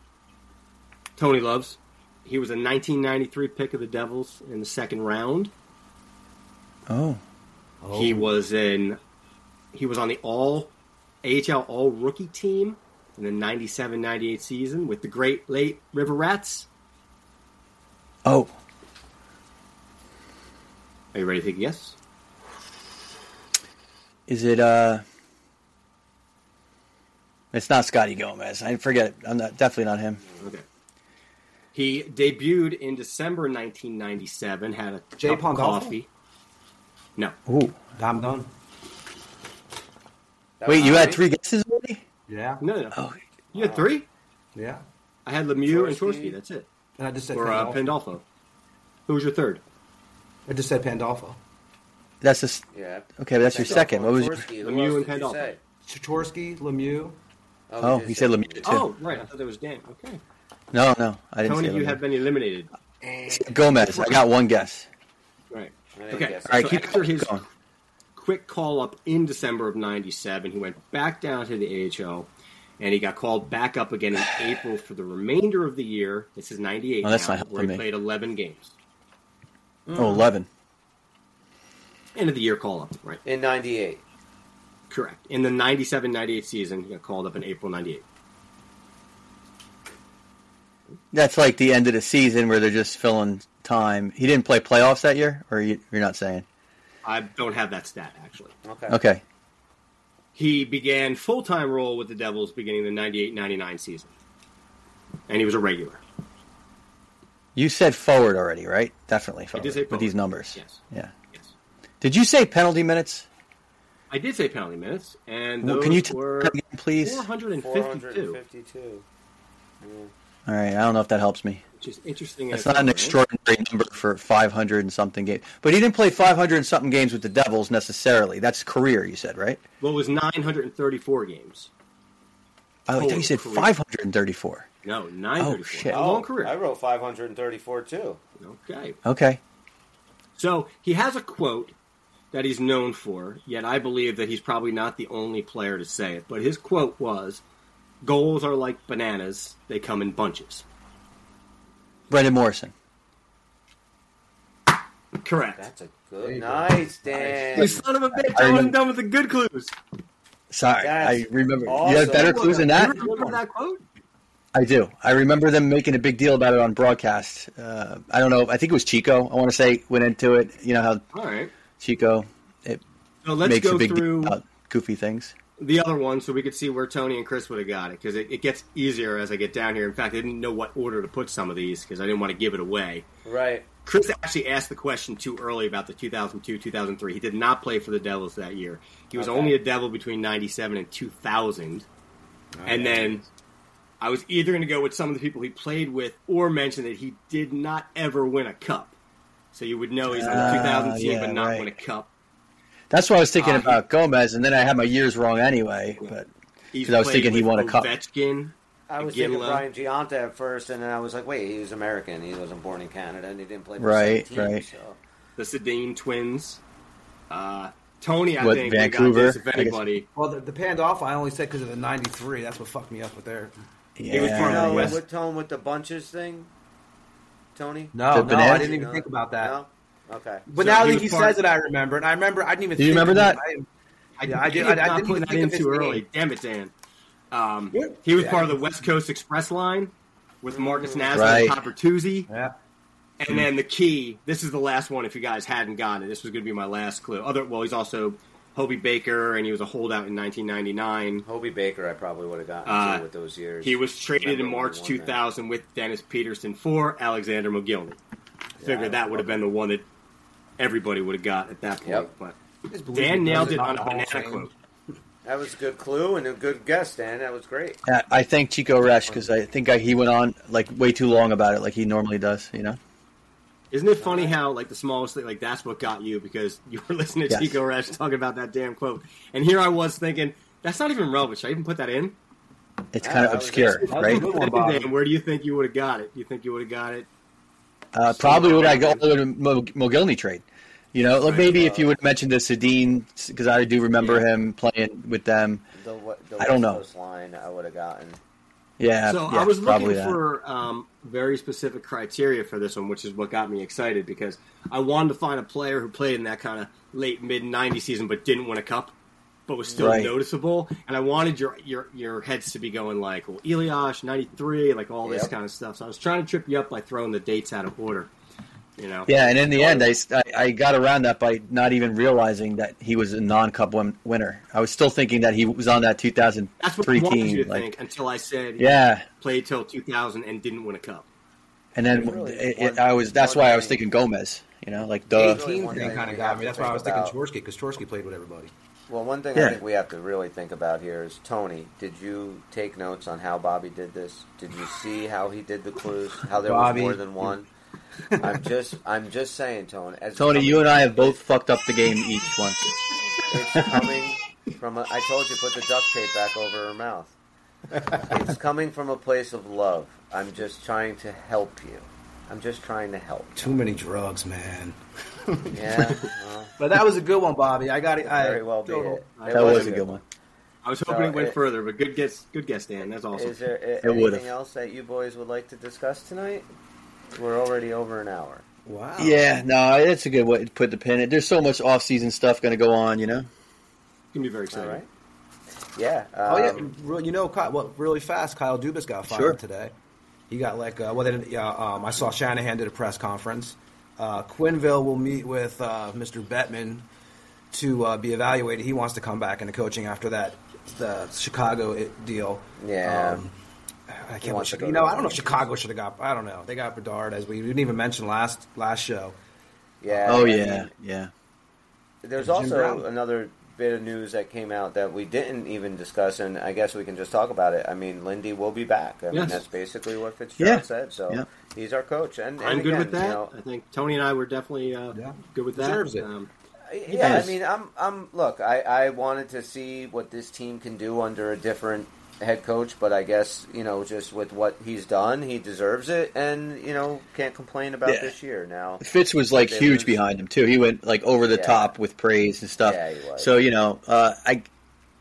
[SPEAKER 5] Tony loves. He was a 1993 pick of the Devils in the second round.
[SPEAKER 4] Oh.
[SPEAKER 5] He was in. He was on the all AHL All Rookie team in the 97-98 season with the Great Late River Rats.
[SPEAKER 4] Oh.
[SPEAKER 5] Are you ready to take a guess?
[SPEAKER 4] Is it uh It's not Scotty Gomez. I forget. I'm not definitely not him.
[SPEAKER 5] Okay. He debuted in December 1997. Had a
[SPEAKER 3] Jay
[SPEAKER 5] cup coffee. No,
[SPEAKER 4] Ooh.
[SPEAKER 3] I'm done.
[SPEAKER 2] That
[SPEAKER 4] Wait, you had
[SPEAKER 2] me?
[SPEAKER 4] three guesses already?
[SPEAKER 3] Yeah.
[SPEAKER 5] no, no.
[SPEAKER 4] Oh.
[SPEAKER 5] You had three.
[SPEAKER 3] Yeah.
[SPEAKER 5] I had Lemieux and
[SPEAKER 2] Chorske.
[SPEAKER 5] Chorske. That's it.
[SPEAKER 3] And I just said
[SPEAKER 5] Or uh,
[SPEAKER 3] Pandolfo.
[SPEAKER 5] Pandolfo. Who was your third?
[SPEAKER 3] I just said Pandolfo.
[SPEAKER 4] That's just
[SPEAKER 2] Yeah.
[SPEAKER 4] Okay, but that's your second. What was your
[SPEAKER 2] Chorske. Who
[SPEAKER 5] Lemieux
[SPEAKER 2] else
[SPEAKER 5] and
[SPEAKER 2] did you
[SPEAKER 5] Pandolfo.
[SPEAKER 2] say?
[SPEAKER 3] Lemieux.
[SPEAKER 4] Oh,
[SPEAKER 2] did
[SPEAKER 4] he said Lemieux too.
[SPEAKER 5] Oh, right. I thought that was Dan. Okay.
[SPEAKER 4] No, no. I didn't
[SPEAKER 5] Tony,
[SPEAKER 4] say
[SPEAKER 5] you have been eliminated.
[SPEAKER 4] Gomez. I got one guess.
[SPEAKER 5] Right. Okay.
[SPEAKER 2] guess
[SPEAKER 4] All right,
[SPEAKER 5] so
[SPEAKER 4] keep
[SPEAKER 5] after his
[SPEAKER 4] going.
[SPEAKER 5] Quick call up in December of '97, he went back down to the AHL, and he got called back up again in April for the remainder of the year. This is '98
[SPEAKER 4] Oh, that's
[SPEAKER 5] now,
[SPEAKER 4] not helping
[SPEAKER 5] where he
[SPEAKER 4] me.
[SPEAKER 5] played 11 games.
[SPEAKER 4] Oh, hmm. 11.
[SPEAKER 5] End of the year call up, right?
[SPEAKER 2] In 98.
[SPEAKER 5] Correct. In the 97-98 season, he got called up in April '98.
[SPEAKER 4] That's like the end of the season where they're just filling time. He didn't play playoffs that year, or you, you're not saying?
[SPEAKER 5] I don't have that stat actually.
[SPEAKER 2] Okay.
[SPEAKER 4] Okay.
[SPEAKER 5] He began full time role with the Devils beginning the 98-99 season, and he was a regular.
[SPEAKER 4] You said forward already, right? Definitely forward.
[SPEAKER 5] I did say forward.
[SPEAKER 4] With these numbers.
[SPEAKER 5] Yes.
[SPEAKER 4] Yeah.
[SPEAKER 5] Yes.
[SPEAKER 4] Did you say penalty minutes?
[SPEAKER 5] I did say penalty minutes, and
[SPEAKER 4] Well,
[SPEAKER 5] those
[SPEAKER 4] can you tell
[SPEAKER 5] were
[SPEAKER 4] again, please?
[SPEAKER 5] 452,
[SPEAKER 2] 452.
[SPEAKER 4] All right. I don't know if that helps me.
[SPEAKER 5] Which is interesting.
[SPEAKER 4] That's not an
[SPEAKER 5] right?
[SPEAKER 4] extraordinary number for 500 and something games. But he didn't play 500 and something games with the Devils necessarily. That's career, you said, right?
[SPEAKER 5] Well, it was 934 games.
[SPEAKER 4] Oh, I thought you said
[SPEAKER 5] career.
[SPEAKER 4] 534.
[SPEAKER 5] No, 934.
[SPEAKER 4] Oh, shit.
[SPEAKER 5] A
[SPEAKER 2] Oh,
[SPEAKER 5] long career.
[SPEAKER 2] I wrote 534 too.
[SPEAKER 5] Okay.
[SPEAKER 4] Okay.
[SPEAKER 5] So he has a quote that he's known for, yet I believe that he's probably not the only player to say it. But his quote was Goals are like bananas, they come in bunches.
[SPEAKER 4] Brendan Morrison.
[SPEAKER 5] Correct.
[SPEAKER 2] That's a good. Nice, Dan.
[SPEAKER 5] You son of a bitch,
[SPEAKER 4] I
[SPEAKER 5] I wasn't done with the good clues.
[SPEAKER 4] Sorry,
[SPEAKER 2] That's
[SPEAKER 4] I remember. You
[SPEAKER 2] awesome.
[SPEAKER 4] had better clues than that?
[SPEAKER 5] You remember that quote?
[SPEAKER 4] I do. I remember them making a big deal about it on broadcast. Uh, I don't know. I think it was Chico. I want to say went into it. You know how
[SPEAKER 5] All right.
[SPEAKER 4] Chico it
[SPEAKER 5] So let's
[SPEAKER 4] makes
[SPEAKER 5] go
[SPEAKER 4] a big
[SPEAKER 5] through
[SPEAKER 4] deal about goofy things.
[SPEAKER 5] The other one so we could see where Tony and Chris would have got it because it, it gets easier as I get down here. In fact, I didn't know what order to put some of these because I didn't want to give it away.
[SPEAKER 2] Right.
[SPEAKER 5] Chris actually asked the question too early about the 2002 2003. He did not play for the Devils that year. He was
[SPEAKER 2] Okay.
[SPEAKER 5] only a Devil between 97 and 2000. and then I was either going to go with some of the people he played with or mention that he did not ever win a cup. so you would know he's on the
[SPEAKER 4] Ah,
[SPEAKER 5] 2000 team
[SPEAKER 4] yeah,
[SPEAKER 5] but not
[SPEAKER 4] right.
[SPEAKER 5] win a cup.
[SPEAKER 4] That's what I was thinking
[SPEAKER 5] Uh,
[SPEAKER 4] about Gomez, and then I had my years wrong anyway. But
[SPEAKER 5] He's
[SPEAKER 4] 'Cause I was thinking he
[SPEAKER 5] with
[SPEAKER 4] won a cup.
[SPEAKER 5] Ovechkin.
[SPEAKER 2] I was thinking Brian Gionta at first, and then I was like, wait, he was American. He wasn't born in Canada, and he didn't play for
[SPEAKER 4] Right,
[SPEAKER 2] the team.
[SPEAKER 4] right.
[SPEAKER 2] So.
[SPEAKER 5] the Sedin twins. Uh, Tony, I
[SPEAKER 4] What,
[SPEAKER 5] think, we got
[SPEAKER 4] Vancouver?
[SPEAKER 5] this, if anybody.
[SPEAKER 3] Well, the, the Pandolfo I only said because of the '93. That's what fucked me up with there.
[SPEAKER 5] He was part of the West-
[SPEAKER 2] with Tone with the bunches thing, Tony.
[SPEAKER 3] No,
[SPEAKER 4] The
[SPEAKER 3] no,
[SPEAKER 4] banana?
[SPEAKER 3] I didn't even
[SPEAKER 2] No?
[SPEAKER 3] think about that.
[SPEAKER 2] No? Okay.
[SPEAKER 3] But
[SPEAKER 5] So
[SPEAKER 3] now that
[SPEAKER 5] was
[SPEAKER 3] he
[SPEAKER 5] part-
[SPEAKER 3] says it, I remember, and I remember I didn't even.
[SPEAKER 4] Do you remember that?
[SPEAKER 3] I,
[SPEAKER 5] I,
[SPEAKER 3] yeah, I, did,
[SPEAKER 5] did
[SPEAKER 3] I, I
[SPEAKER 5] not
[SPEAKER 3] didn't
[SPEAKER 5] put that
[SPEAKER 3] think
[SPEAKER 5] in
[SPEAKER 3] of his
[SPEAKER 5] too
[SPEAKER 3] name.
[SPEAKER 5] early. Damn it, Dan. Um,
[SPEAKER 3] Yeah.
[SPEAKER 5] he was
[SPEAKER 3] Yeah.
[SPEAKER 5] part of the West Coast Express line with Markus Naslund
[SPEAKER 4] Right.
[SPEAKER 5] and Bertuzzi.
[SPEAKER 3] Yeah.
[SPEAKER 5] And then the key, this is the last one if you guys hadn't gotten it. This was going to be my last clue. Other Well, he's also Hobey Baker, and he was a holdout in 1999.
[SPEAKER 2] Hobey Baker, I probably would have gotten
[SPEAKER 5] Uh,
[SPEAKER 2] too with those years.
[SPEAKER 5] He was traded in
[SPEAKER 2] Remember when he
[SPEAKER 5] March
[SPEAKER 2] won that.
[SPEAKER 5] 2000 with Denis Pederson for Alexander Mogilny. Figured
[SPEAKER 2] Yeah,
[SPEAKER 5] that would have been the one that everybody would have got at that point.
[SPEAKER 2] Yep.
[SPEAKER 5] But Dan nailed it on a banana
[SPEAKER 3] Fame.
[SPEAKER 5] quote.
[SPEAKER 2] That was a good clue and a good guess, Dan. That was great.
[SPEAKER 4] Yeah, I thank Chico Resch because I think I, he went on like way too long about it, like he normally does. You know.
[SPEAKER 5] Isn't it funny how like the smallest thing, like that's what got you because you were listening to
[SPEAKER 4] Yes.
[SPEAKER 5] Chico Resch talking about that damn quote, and here I was thinking that's not even relevant. Should I even put that in?
[SPEAKER 4] It's
[SPEAKER 2] Yeah,
[SPEAKER 4] kind of obscure,
[SPEAKER 3] was
[SPEAKER 4] right?
[SPEAKER 3] a one,
[SPEAKER 5] where do you think you would have got it? Do you think you would have got it?
[SPEAKER 4] Uh, probably would I go to the Mo- Mogilny trade. You know, like maybe if you would mention the Sedin, because I do remember
[SPEAKER 5] Yeah.
[SPEAKER 4] him playing with them.
[SPEAKER 2] The, the
[SPEAKER 4] I don't know.
[SPEAKER 2] Line, I would have gotten.
[SPEAKER 4] Yeah,
[SPEAKER 5] so
[SPEAKER 4] yeah,
[SPEAKER 5] I was
[SPEAKER 4] probably
[SPEAKER 5] looking
[SPEAKER 4] that.
[SPEAKER 5] for um, very specific criteria for this one, which is what got me excited because I wanted to find a player who played in that kind of late mid '90s season but didn't win a cup, but was still
[SPEAKER 4] Right.
[SPEAKER 5] noticeable. And I wanted your your your heads to be going like, well, Elias '93, like all this
[SPEAKER 2] Yep.
[SPEAKER 5] kind of stuff. So I was trying to trip you up by throwing the dates out of order. You know,
[SPEAKER 4] Yeah, and in the end, I, I, I got around that by not even realizing that he was a non-cup win- winner. I was still thinking that he was on that
[SPEAKER 5] that's what
[SPEAKER 4] 2003
[SPEAKER 5] I you
[SPEAKER 4] team. Like,
[SPEAKER 5] think until I said
[SPEAKER 4] yeah,
[SPEAKER 5] played till 2000 and didn't win a cup.
[SPEAKER 4] and then
[SPEAKER 2] Really,
[SPEAKER 4] it,
[SPEAKER 2] one-
[SPEAKER 4] it, I was. That's why I was thinking Gomez. You know, like duh.
[SPEAKER 2] really
[SPEAKER 3] 18
[SPEAKER 2] one
[SPEAKER 3] thing
[SPEAKER 2] thing
[SPEAKER 3] kind of got me. That's why I was thinking
[SPEAKER 2] about.
[SPEAKER 3] Chorske because Chorske played with everybody.
[SPEAKER 2] Well, one thing
[SPEAKER 4] Yeah.
[SPEAKER 2] I think we have to really think about here is Tony. Did you take notes on how Bobby did this? Did you see how he did the clues? How there
[SPEAKER 3] Bobby.
[SPEAKER 2] was more than one? I'm just, I'm just saying, Tony. As
[SPEAKER 4] Tony, you and I have both fucked up the game each once.
[SPEAKER 2] It's coming from. A, I told you, put the duct tape back over her mouth. It's coming from a place of love. I'm just trying to help you. I'm just trying to help.
[SPEAKER 3] Too many drugs, man.
[SPEAKER 2] Yeah. Well,
[SPEAKER 3] But that was a good one, Bobby. I got it. I,
[SPEAKER 2] very well be
[SPEAKER 3] total-
[SPEAKER 2] it.
[SPEAKER 5] That
[SPEAKER 4] That was
[SPEAKER 2] a
[SPEAKER 4] a good one.
[SPEAKER 5] I was hoping
[SPEAKER 2] So
[SPEAKER 5] it went
[SPEAKER 2] it-
[SPEAKER 5] further, but good guess, good guess, Dan. That's awesome.
[SPEAKER 2] Is there
[SPEAKER 4] It
[SPEAKER 2] a-
[SPEAKER 4] would've.
[SPEAKER 2] anything else that you boys would like to discuss tonight? We're already over an hour.
[SPEAKER 3] Wow.
[SPEAKER 4] Yeah, no, it's a good way to put the pin. in. There's so much off-season stuff going to go on, you know.
[SPEAKER 5] It's gonna be very exciting.
[SPEAKER 2] right. Yeah.
[SPEAKER 3] Oh yeah,
[SPEAKER 2] um,
[SPEAKER 3] you know, Kyle, well, really fast. Kyle Dubas got fired
[SPEAKER 4] Sure.
[SPEAKER 3] today. He got like, uh, well, they didn't, um, I saw Shanahan did a press conference. Uh, Quenneville will meet with uh, Mr. Bettman to uh, be evaluated. He wants to come back into coaching after that the Chicago i- deal.
[SPEAKER 2] Yeah.
[SPEAKER 3] Um, I can't.
[SPEAKER 2] wants to
[SPEAKER 3] You know, I don't know if Chicago should have got. I don't know. They got Bedard as we didn't even mention last last show.
[SPEAKER 2] Yeah.
[SPEAKER 4] Oh
[SPEAKER 2] I
[SPEAKER 4] yeah,
[SPEAKER 2] mean,
[SPEAKER 4] yeah.
[SPEAKER 2] There's also another bit of news that came out that we didn't even discuss, and I guess we can just talk about it. I mean, Lindy will be back. I mean, that's basically what Fitzgerald
[SPEAKER 4] Yeah.
[SPEAKER 2] said. So
[SPEAKER 4] Yeah.
[SPEAKER 2] he's our coach, and, and
[SPEAKER 5] I'm good
[SPEAKER 2] again,
[SPEAKER 5] with that.
[SPEAKER 2] You know,
[SPEAKER 5] I think Tony and I were definitely uh,
[SPEAKER 3] Yeah.
[SPEAKER 5] good with that.
[SPEAKER 3] Deserves it.
[SPEAKER 5] Um,
[SPEAKER 2] yeah. I mean, I'm, I'm. Look, I, I wanted to see what this team can do under a different head coach, but I guess you know, just with what he's done, he deserves it, and you know, can't complain about
[SPEAKER 4] Yeah.
[SPEAKER 2] this year now.
[SPEAKER 4] Fitz was like huge
[SPEAKER 2] lose.
[SPEAKER 4] behind him too. He went like over the
[SPEAKER 2] Yeah.
[SPEAKER 4] top with praise and stuff.
[SPEAKER 2] Yeah, he was.
[SPEAKER 4] So you know, uh, I,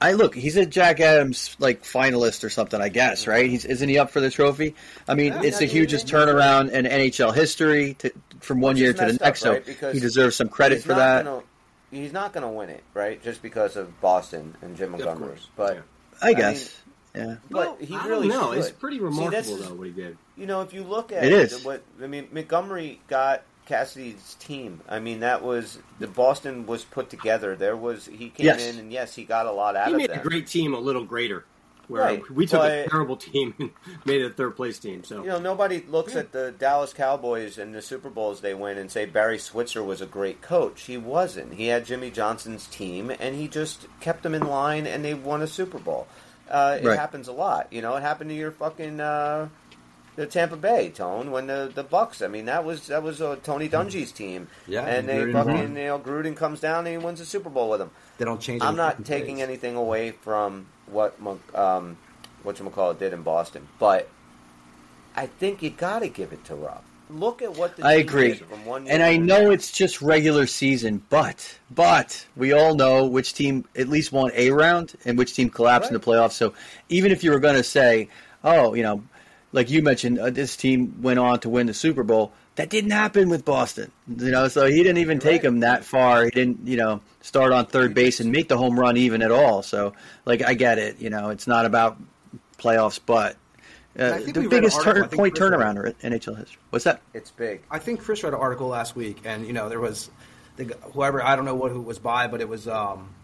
[SPEAKER 4] I look. He's a Jack Adams like finalist or something, I guess. Right? He's isn't he up for the trophy? I mean, it's the hugest turnaround in NHL history to, from one year to the next.
[SPEAKER 2] up, right?
[SPEAKER 4] So
[SPEAKER 2] Because
[SPEAKER 4] he deserves some credit for that.
[SPEAKER 2] Gonna, he's not going to win it, right? Just because of Boston and Jim Montgomery. But
[SPEAKER 5] yeah.
[SPEAKER 4] I guess. Yeah.
[SPEAKER 2] but
[SPEAKER 5] well,
[SPEAKER 2] he
[SPEAKER 5] I
[SPEAKER 2] really
[SPEAKER 5] don't know.
[SPEAKER 2] should.
[SPEAKER 5] It's pretty remarkable
[SPEAKER 2] this is-
[SPEAKER 5] though what he did.
[SPEAKER 2] You know, if you look at
[SPEAKER 4] It is.
[SPEAKER 2] what I mean, Montgomery got Cassidy's team. I mean, that was the Boston was put together. There was he came
[SPEAKER 4] Yes.
[SPEAKER 2] in and yes, he got a lot out of that.
[SPEAKER 5] He
[SPEAKER 2] of
[SPEAKER 5] made
[SPEAKER 2] them.
[SPEAKER 5] a great team a little greater. Where
[SPEAKER 2] Right,
[SPEAKER 5] we took a terrible team and made it a third place team. So
[SPEAKER 2] You know, nobody looks at the Dallas Cowboys and the Super Bowls they win and say Barry Switzer was a great coach. He wasn't. He had Jimmy Johnson's team, and he just kept them in line, and they won a Super Bowl. Uh, it
[SPEAKER 4] Right.
[SPEAKER 2] happens a lot. You know, it happened to your fucking uh, the Tampa Bay tone when the the Bucks. I mean, that was that was uh, Tony Dungy's team.
[SPEAKER 3] Yeah,
[SPEAKER 2] and they
[SPEAKER 3] Gruden
[SPEAKER 2] fucking
[SPEAKER 3] won.
[SPEAKER 2] you know Gruden comes down and he wins the Super Bowl with them.
[SPEAKER 3] They don't change.
[SPEAKER 2] I'm not taking
[SPEAKER 3] plays.
[SPEAKER 2] anything away from what um, what you did in Boston, but I think you got to give it to Ruff. Look at what the
[SPEAKER 4] I agree.
[SPEAKER 2] did from one
[SPEAKER 4] And I know it's just regular season, but but we all know which team at least won a round and which team collapsed in the playoffs. So even if you were going to say, oh, you know, like you mentioned, uh, this team went on to win the Super Bowl. That didn't happen with Boston, you know. So he didn't even take him that far. He didn't, you know, start on third base and make the home run even at all. So, like, I get it. You know, it's not about playoffs, but uh, the
[SPEAKER 3] we read an
[SPEAKER 4] biggest turn, point
[SPEAKER 3] Chris read
[SPEAKER 4] turnaround in NHL history. What's that?
[SPEAKER 2] It's big.
[SPEAKER 3] I think Chris read an article last week, and you know there was the, whoever I don't know what who was by, but it was um,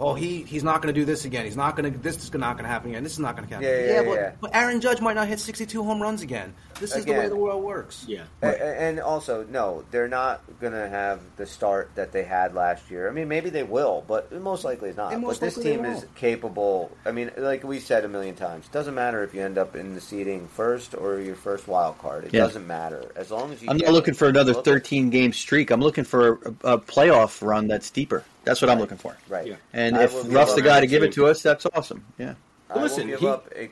[SPEAKER 3] oh he he's not going to do this again. He's not going to this is not going to happen again. This is not going to happen.
[SPEAKER 2] Yeah, yeah,
[SPEAKER 3] but,
[SPEAKER 2] yeah.
[SPEAKER 3] but Aaron Judge might not hit 62 home runs again. This is the way the world works.
[SPEAKER 5] Yeah.
[SPEAKER 2] A- a- And also, no, they're not going to have the start that they had last year. I mean, maybe they will, but most likely not.
[SPEAKER 3] They
[SPEAKER 2] But
[SPEAKER 3] most
[SPEAKER 2] this
[SPEAKER 3] likely they
[SPEAKER 2] team is capable. I mean, like we said a million times, it doesn't matter if you end up in the seeding first or your first wild card. It
[SPEAKER 4] Yeah.
[SPEAKER 2] doesn't matter as long as you.
[SPEAKER 4] I'm
[SPEAKER 2] get
[SPEAKER 4] not looking
[SPEAKER 2] it.
[SPEAKER 4] for another 13 game streak. I'm looking for a, a playoff run that's deeper. That's what I'm looking for.
[SPEAKER 2] Right.
[SPEAKER 5] Yeah.
[SPEAKER 4] And
[SPEAKER 2] I
[SPEAKER 4] if
[SPEAKER 2] will
[SPEAKER 4] Ruff's the guy to give it to us, that's awesome. Yeah.
[SPEAKER 2] I will
[SPEAKER 5] Listen,
[SPEAKER 2] give
[SPEAKER 5] he-
[SPEAKER 2] up. A,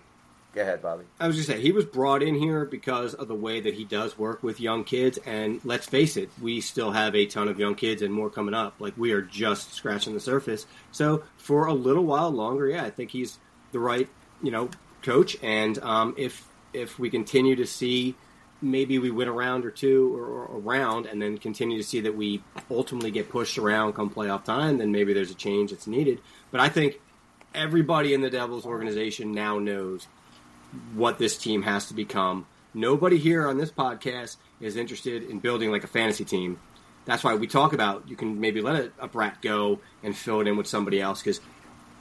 [SPEAKER 2] go ahead, Bobby.
[SPEAKER 5] I was just saying he was brought in here because of the way that he does work with young kids, and let's face it, we still have a ton of young kids and more coming up. Like we are just scratching the surface. So for a little while longer, yeah, I think he's the right you know coach. And um, if if we continue to see maybe we win a round or two or, a round, and then continue to see that we ultimately get pushed around come playoff time, then maybe there's a change that's needed. But I think everybody in the Devils organization now knows what this team has to become. Nobody here on this podcast is interested in building like a fantasy team. That's why we talk about you can maybe let a, a Bratt go and fill it in with somebody else because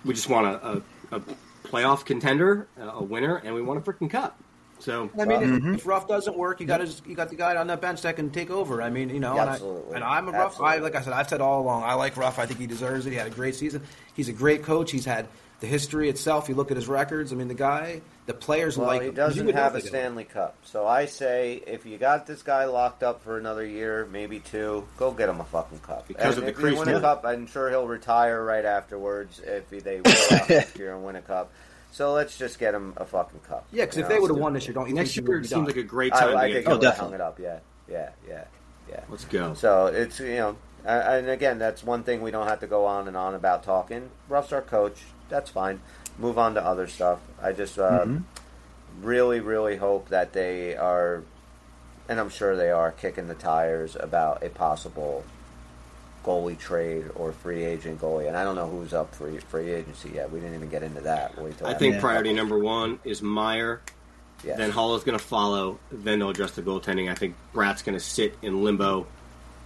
[SPEAKER 5] we just want a, a, a playoff contender, a winner, and we want a freaking cup. So
[SPEAKER 3] I mean,
[SPEAKER 4] Mm-hmm.
[SPEAKER 3] if, if Ruff doesn't work, you got his, you got the guy on that bench that can take over. I mean, you know, and, I,
[SPEAKER 2] Absolutely.
[SPEAKER 3] and I'm a Ruff. I, like I said, I've said all along, I like Ruff. I think he deserves it. He had a great season. He's a great coach. He's had the history itself. You look at his records. I mean, the guy, the players
[SPEAKER 2] Well,
[SPEAKER 3] like
[SPEAKER 2] he
[SPEAKER 3] him.
[SPEAKER 2] doesn't
[SPEAKER 3] You would
[SPEAKER 2] have a
[SPEAKER 3] know if.
[SPEAKER 2] Stanley Cup, so I say if you got this guy locked up for another year, maybe two, go get him a fucking cup.
[SPEAKER 5] Because
[SPEAKER 2] and
[SPEAKER 5] of
[SPEAKER 2] if
[SPEAKER 5] the crease
[SPEAKER 2] win a cup, I'm sure he'll retire right afterwards if they win out next year and win a cup. So let's just get him a fucking cup.
[SPEAKER 3] Yeah, because
[SPEAKER 2] you
[SPEAKER 3] if
[SPEAKER 2] know?
[SPEAKER 3] they would have won this year, don't you
[SPEAKER 5] next
[SPEAKER 3] think he
[SPEAKER 5] year
[SPEAKER 3] would
[SPEAKER 5] it
[SPEAKER 3] be
[SPEAKER 5] seems
[SPEAKER 3] done?
[SPEAKER 5] like a great time
[SPEAKER 2] I
[SPEAKER 5] to
[SPEAKER 2] think he
[SPEAKER 4] Oh,
[SPEAKER 2] would have hung it up. Yeah, yeah, yeah, yeah.
[SPEAKER 5] Let's go.
[SPEAKER 2] So it's you know, and again, that's one thing we don't have to go on and on about talking. Ruff's our coach. That's fine. Move on to other stuff. I just uh, really, really hope that they are, and I'm sure they are, kicking the tires about a possible goalie trade or free agent goalie. And I don't know who's up for free agency yet. We didn't even get into that. We'll wait till
[SPEAKER 5] I think
[SPEAKER 2] the
[SPEAKER 5] priority number one is Meier.
[SPEAKER 2] Yes.
[SPEAKER 5] Then Haula is going to follow. Then they'll address the goaltending. I think Bratt's going to sit in limbo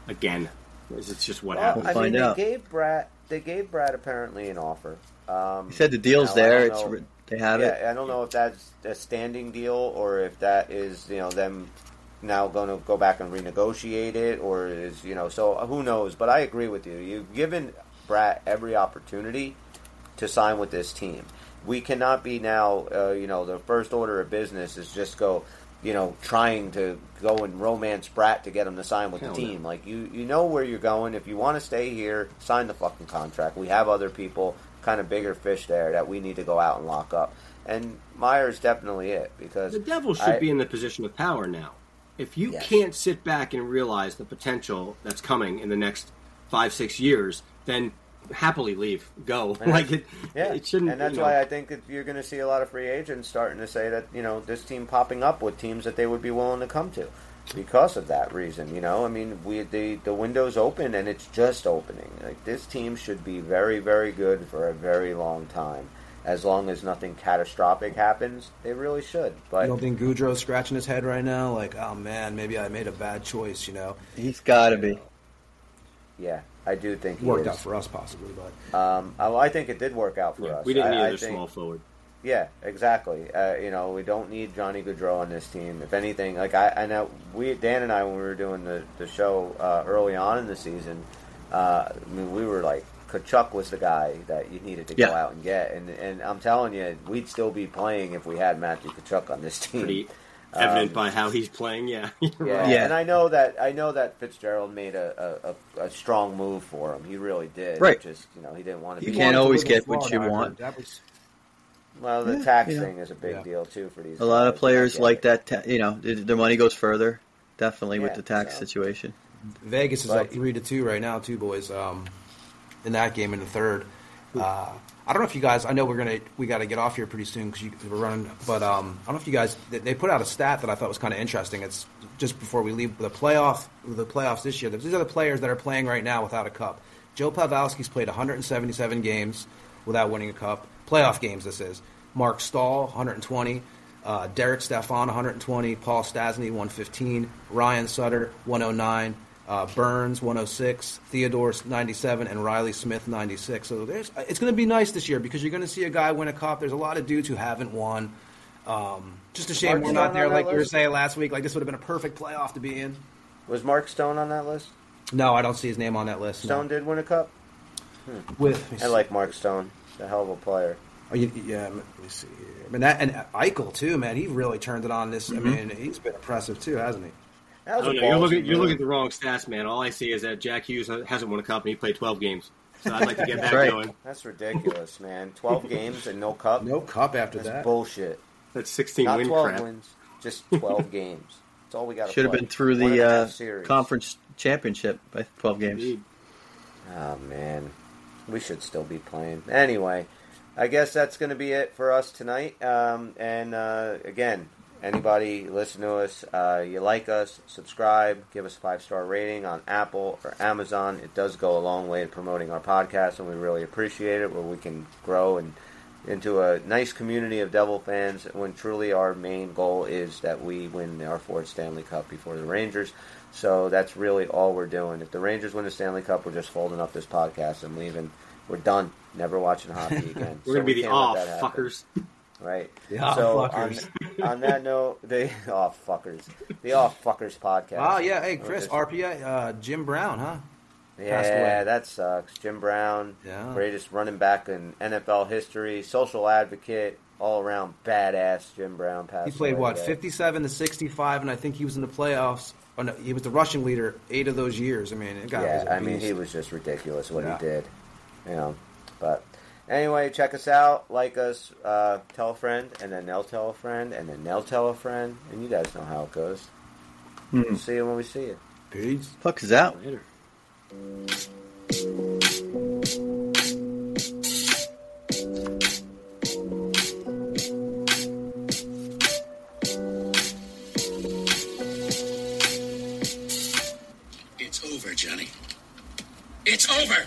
[SPEAKER 5] again. It's just what
[SPEAKER 2] Well,
[SPEAKER 5] happens.
[SPEAKER 2] I mean,
[SPEAKER 4] Find
[SPEAKER 2] they
[SPEAKER 4] out.
[SPEAKER 2] gave Bratt. They gave Bratt apparently an offer. Um,
[SPEAKER 4] He said the deal's
[SPEAKER 2] now,
[SPEAKER 4] there. It's they had
[SPEAKER 2] yeah,
[SPEAKER 4] it.
[SPEAKER 2] I don't know if that's a standing deal or if that is you know them now going to go back and renegotiate it or is you know so who knows. But I agree with you. You've given Bratt every opportunity to sign with this team. We cannot be now. Uh, you know, the first order of business is just go. You know, trying to go and romance Bratt to get him to sign with
[SPEAKER 5] Hell
[SPEAKER 2] the
[SPEAKER 5] no.
[SPEAKER 2] team. Like you, you know where you're going. If you want to stay here, sign the fucking contract. We have other people, kind of bigger fish there that we need to go out and lock up. And Meier's definitely it because
[SPEAKER 5] The devil should
[SPEAKER 2] I-
[SPEAKER 5] be in the position of power now. If you
[SPEAKER 2] Yes.
[SPEAKER 5] can't sit back and realize the potential that's coming in the next five, six years, then happily leave, go. like it,
[SPEAKER 2] Yeah,
[SPEAKER 5] it shouldn't.
[SPEAKER 2] and that's
[SPEAKER 5] you know,
[SPEAKER 2] why I think that you're going to see a lot of free agents starting to say that you know this team popping up with teams that they would be willing to come to because of that reason. You know, I mean, we the the window's open and it's just opening. Like this team should be very very good for a very long time. As long as nothing catastrophic happens, they really should. But
[SPEAKER 3] You don't think Gaudreau's scratching his head right now? Like, oh man, maybe I made a bad choice. You know,
[SPEAKER 4] He's got to be.
[SPEAKER 2] yeah, I do think he
[SPEAKER 3] worked
[SPEAKER 2] is.
[SPEAKER 3] out for us possibly, but
[SPEAKER 2] Um, I, I think it did work out for
[SPEAKER 5] yeah,
[SPEAKER 2] us.
[SPEAKER 5] we didn't need
[SPEAKER 2] I
[SPEAKER 5] another
[SPEAKER 2] think-
[SPEAKER 5] small forward.
[SPEAKER 2] Yeah, exactly. Uh, you know, we don't need Johnny Gaudreau on this team. If anything, like I, I know we Dan and I when we were doing the the show uh, early on in the season, uh, I mean, we were like Tkachuk was the guy that you needed to go out and get, and and I'm telling you, we'd still be playing if we had Matthew Tkachuk on this team.
[SPEAKER 5] Pretty- Evident
[SPEAKER 2] Um,
[SPEAKER 5] by how he's playing. Yeah.
[SPEAKER 2] Yeah,
[SPEAKER 5] right.
[SPEAKER 4] Yeah.
[SPEAKER 2] and I know that I know that Fitzgerald made a, a, a, a strong move for him. He really did.
[SPEAKER 4] Right.
[SPEAKER 2] Just you know, he didn't want to
[SPEAKER 4] You
[SPEAKER 2] be.
[SPEAKER 4] can't always get what you want.
[SPEAKER 3] That was-
[SPEAKER 2] Well, the
[SPEAKER 4] Yeah,
[SPEAKER 2] tax
[SPEAKER 4] you know.
[SPEAKER 2] thing is a big
[SPEAKER 3] Yeah.
[SPEAKER 2] deal too for these.
[SPEAKER 4] A lot of players
[SPEAKER 2] I
[SPEAKER 4] like that. Ta- you know, their money goes further. Definitely with the tax
[SPEAKER 2] so-
[SPEAKER 4] situation.
[SPEAKER 3] Vegas is
[SPEAKER 2] But-
[SPEAKER 3] up three to two right now, too, boys. Um, in that game in the third. Uh, I don't know if you guys. I know we're gonna we got to get off here pretty soon because we're running. But um, I don't know if you guys. They, they put out a stat that I thought was kind of interesting. It's just before we leave the playoff the playoffs this year. These are the players that are playing right now without a cup. Joe Pavelski's played 177 games without winning a cup. Playoff games. This is Marc Staal 120. Uh, Derek Stepan 120, Paul Stastny 115, Ryan Suter 109, uh, Burns 106, Theodore 97, and Reilly Smith 96. So there's, it's going to be nice this year because you're going to see a guy win a cup. There's a lot of dudes who haven't won. Um, just a shame
[SPEAKER 2] Mark
[SPEAKER 3] we're not there like we were saying last week. Like this would have been a perfect playoff to be in.
[SPEAKER 2] Was Mark Stone on that list?
[SPEAKER 3] No, I don't see his name on that list. no.
[SPEAKER 2] Stone did win a cup.
[SPEAKER 3] with
[SPEAKER 2] I like Mark Stone. He's a hell of a player.
[SPEAKER 3] Oh, you, yeah, let me see. I mean, that, and Eichel too, man. He really turned it on this. I mean, he's been impressive too, hasn't he?
[SPEAKER 2] That was
[SPEAKER 5] Oh,
[SPEAKER 2] a
[SPEAKER 5] no, you're looking, you're looking at the wrong stats, man. All I see is that Jack Hughes hasn't won a cup and he played 12 games. So I'd like to get that
[SPEAKER 4] right.
[SPEAKER 5] going.
[SPEAKER 2] That's ridiculous, man. Twelve games and no cup.
[SPEAKER 3] No cup after that.
[SPEAKER 2] That's
[SPEAKER 3] that.
[SPEAKER 2] bullshit.
[SPEAKER 5] That's 16
[SPEAKER 2] Not
[SPEAKER 5] win
[SPEAKER 2] twelve
[SPEAKER 5] crap.
[SPEAKER 2] wins, just twelve games. That's all we got.
[SPEAKER 4] Should have been through
[SPEAKER 2] One
[SPEAKER 4] the uh, conference championship by 12 games.
[SPEAKER 5] Indeed.
[SPEAKER 2] Oh man, we should still be playing. Anyway, I guess that's going to be it for us tonight. Um, and uh, again, anybody listen to us, uh, you like us, subscribe, give us a five star rating on Apple or Amazon. It does go a long way in promoting our podcast, and we really appreciate it. Where we can grow and into a nice community of Devil fans. When truly our main goal is that we win our fourth Stanley Cup before the Rangers. So that's really all we're doing. If the Rangers win the Stanley Cup, we're just folding up this podcast and leaving. We're done. Never watching hockey again.
[SPEAKER 5] We're
[SPEAKER 2] So
[SPEAKER 5] going to be the
[SPEAKER 2] happen.
[SPEAKER 5] fuckers.
[SPEAKER 2] Right. So
[SPEAKER 3] fuckers.
[SPEAKER 2] On, on that note, they aw fuckers, the aw fuckers podcast.
[SPEAKER 3] Oh yeah, hey Chris, RPI, uh, Jim Brown, huh?
[SPEAKER 2] Yeah, that sucks. Jim Brown,
[SPEAKER 3] Yeah.
[SPEAKER 2] greatest running back in NFL history, social advocate, all around badass. Jim Brown passed.
[SPEAKER 3] He played what, fifty-seven to sixty-five, and I think he was in the playoffs. Oh, no, he was the rushing leader eight of those years. I mean, the guy was
[SPEAKER 2] Yeah, I mean, he was just ridiculous what
[SPEAKER 3] Yeah.
[SPEAKER 2] he did. You know, but anyway, check us out, like us, uh, tell a friend, and then they'll tell a friend, and then they'll tell a friend, and you guys know how it goes. We'll see you when we see you.
[SPEAKER 3] Peace.
[SPEAKER 4] Fuck is out.
[SPEAKER 5] Later.
[SPEAKER 7] It's over, Johnny. It's over!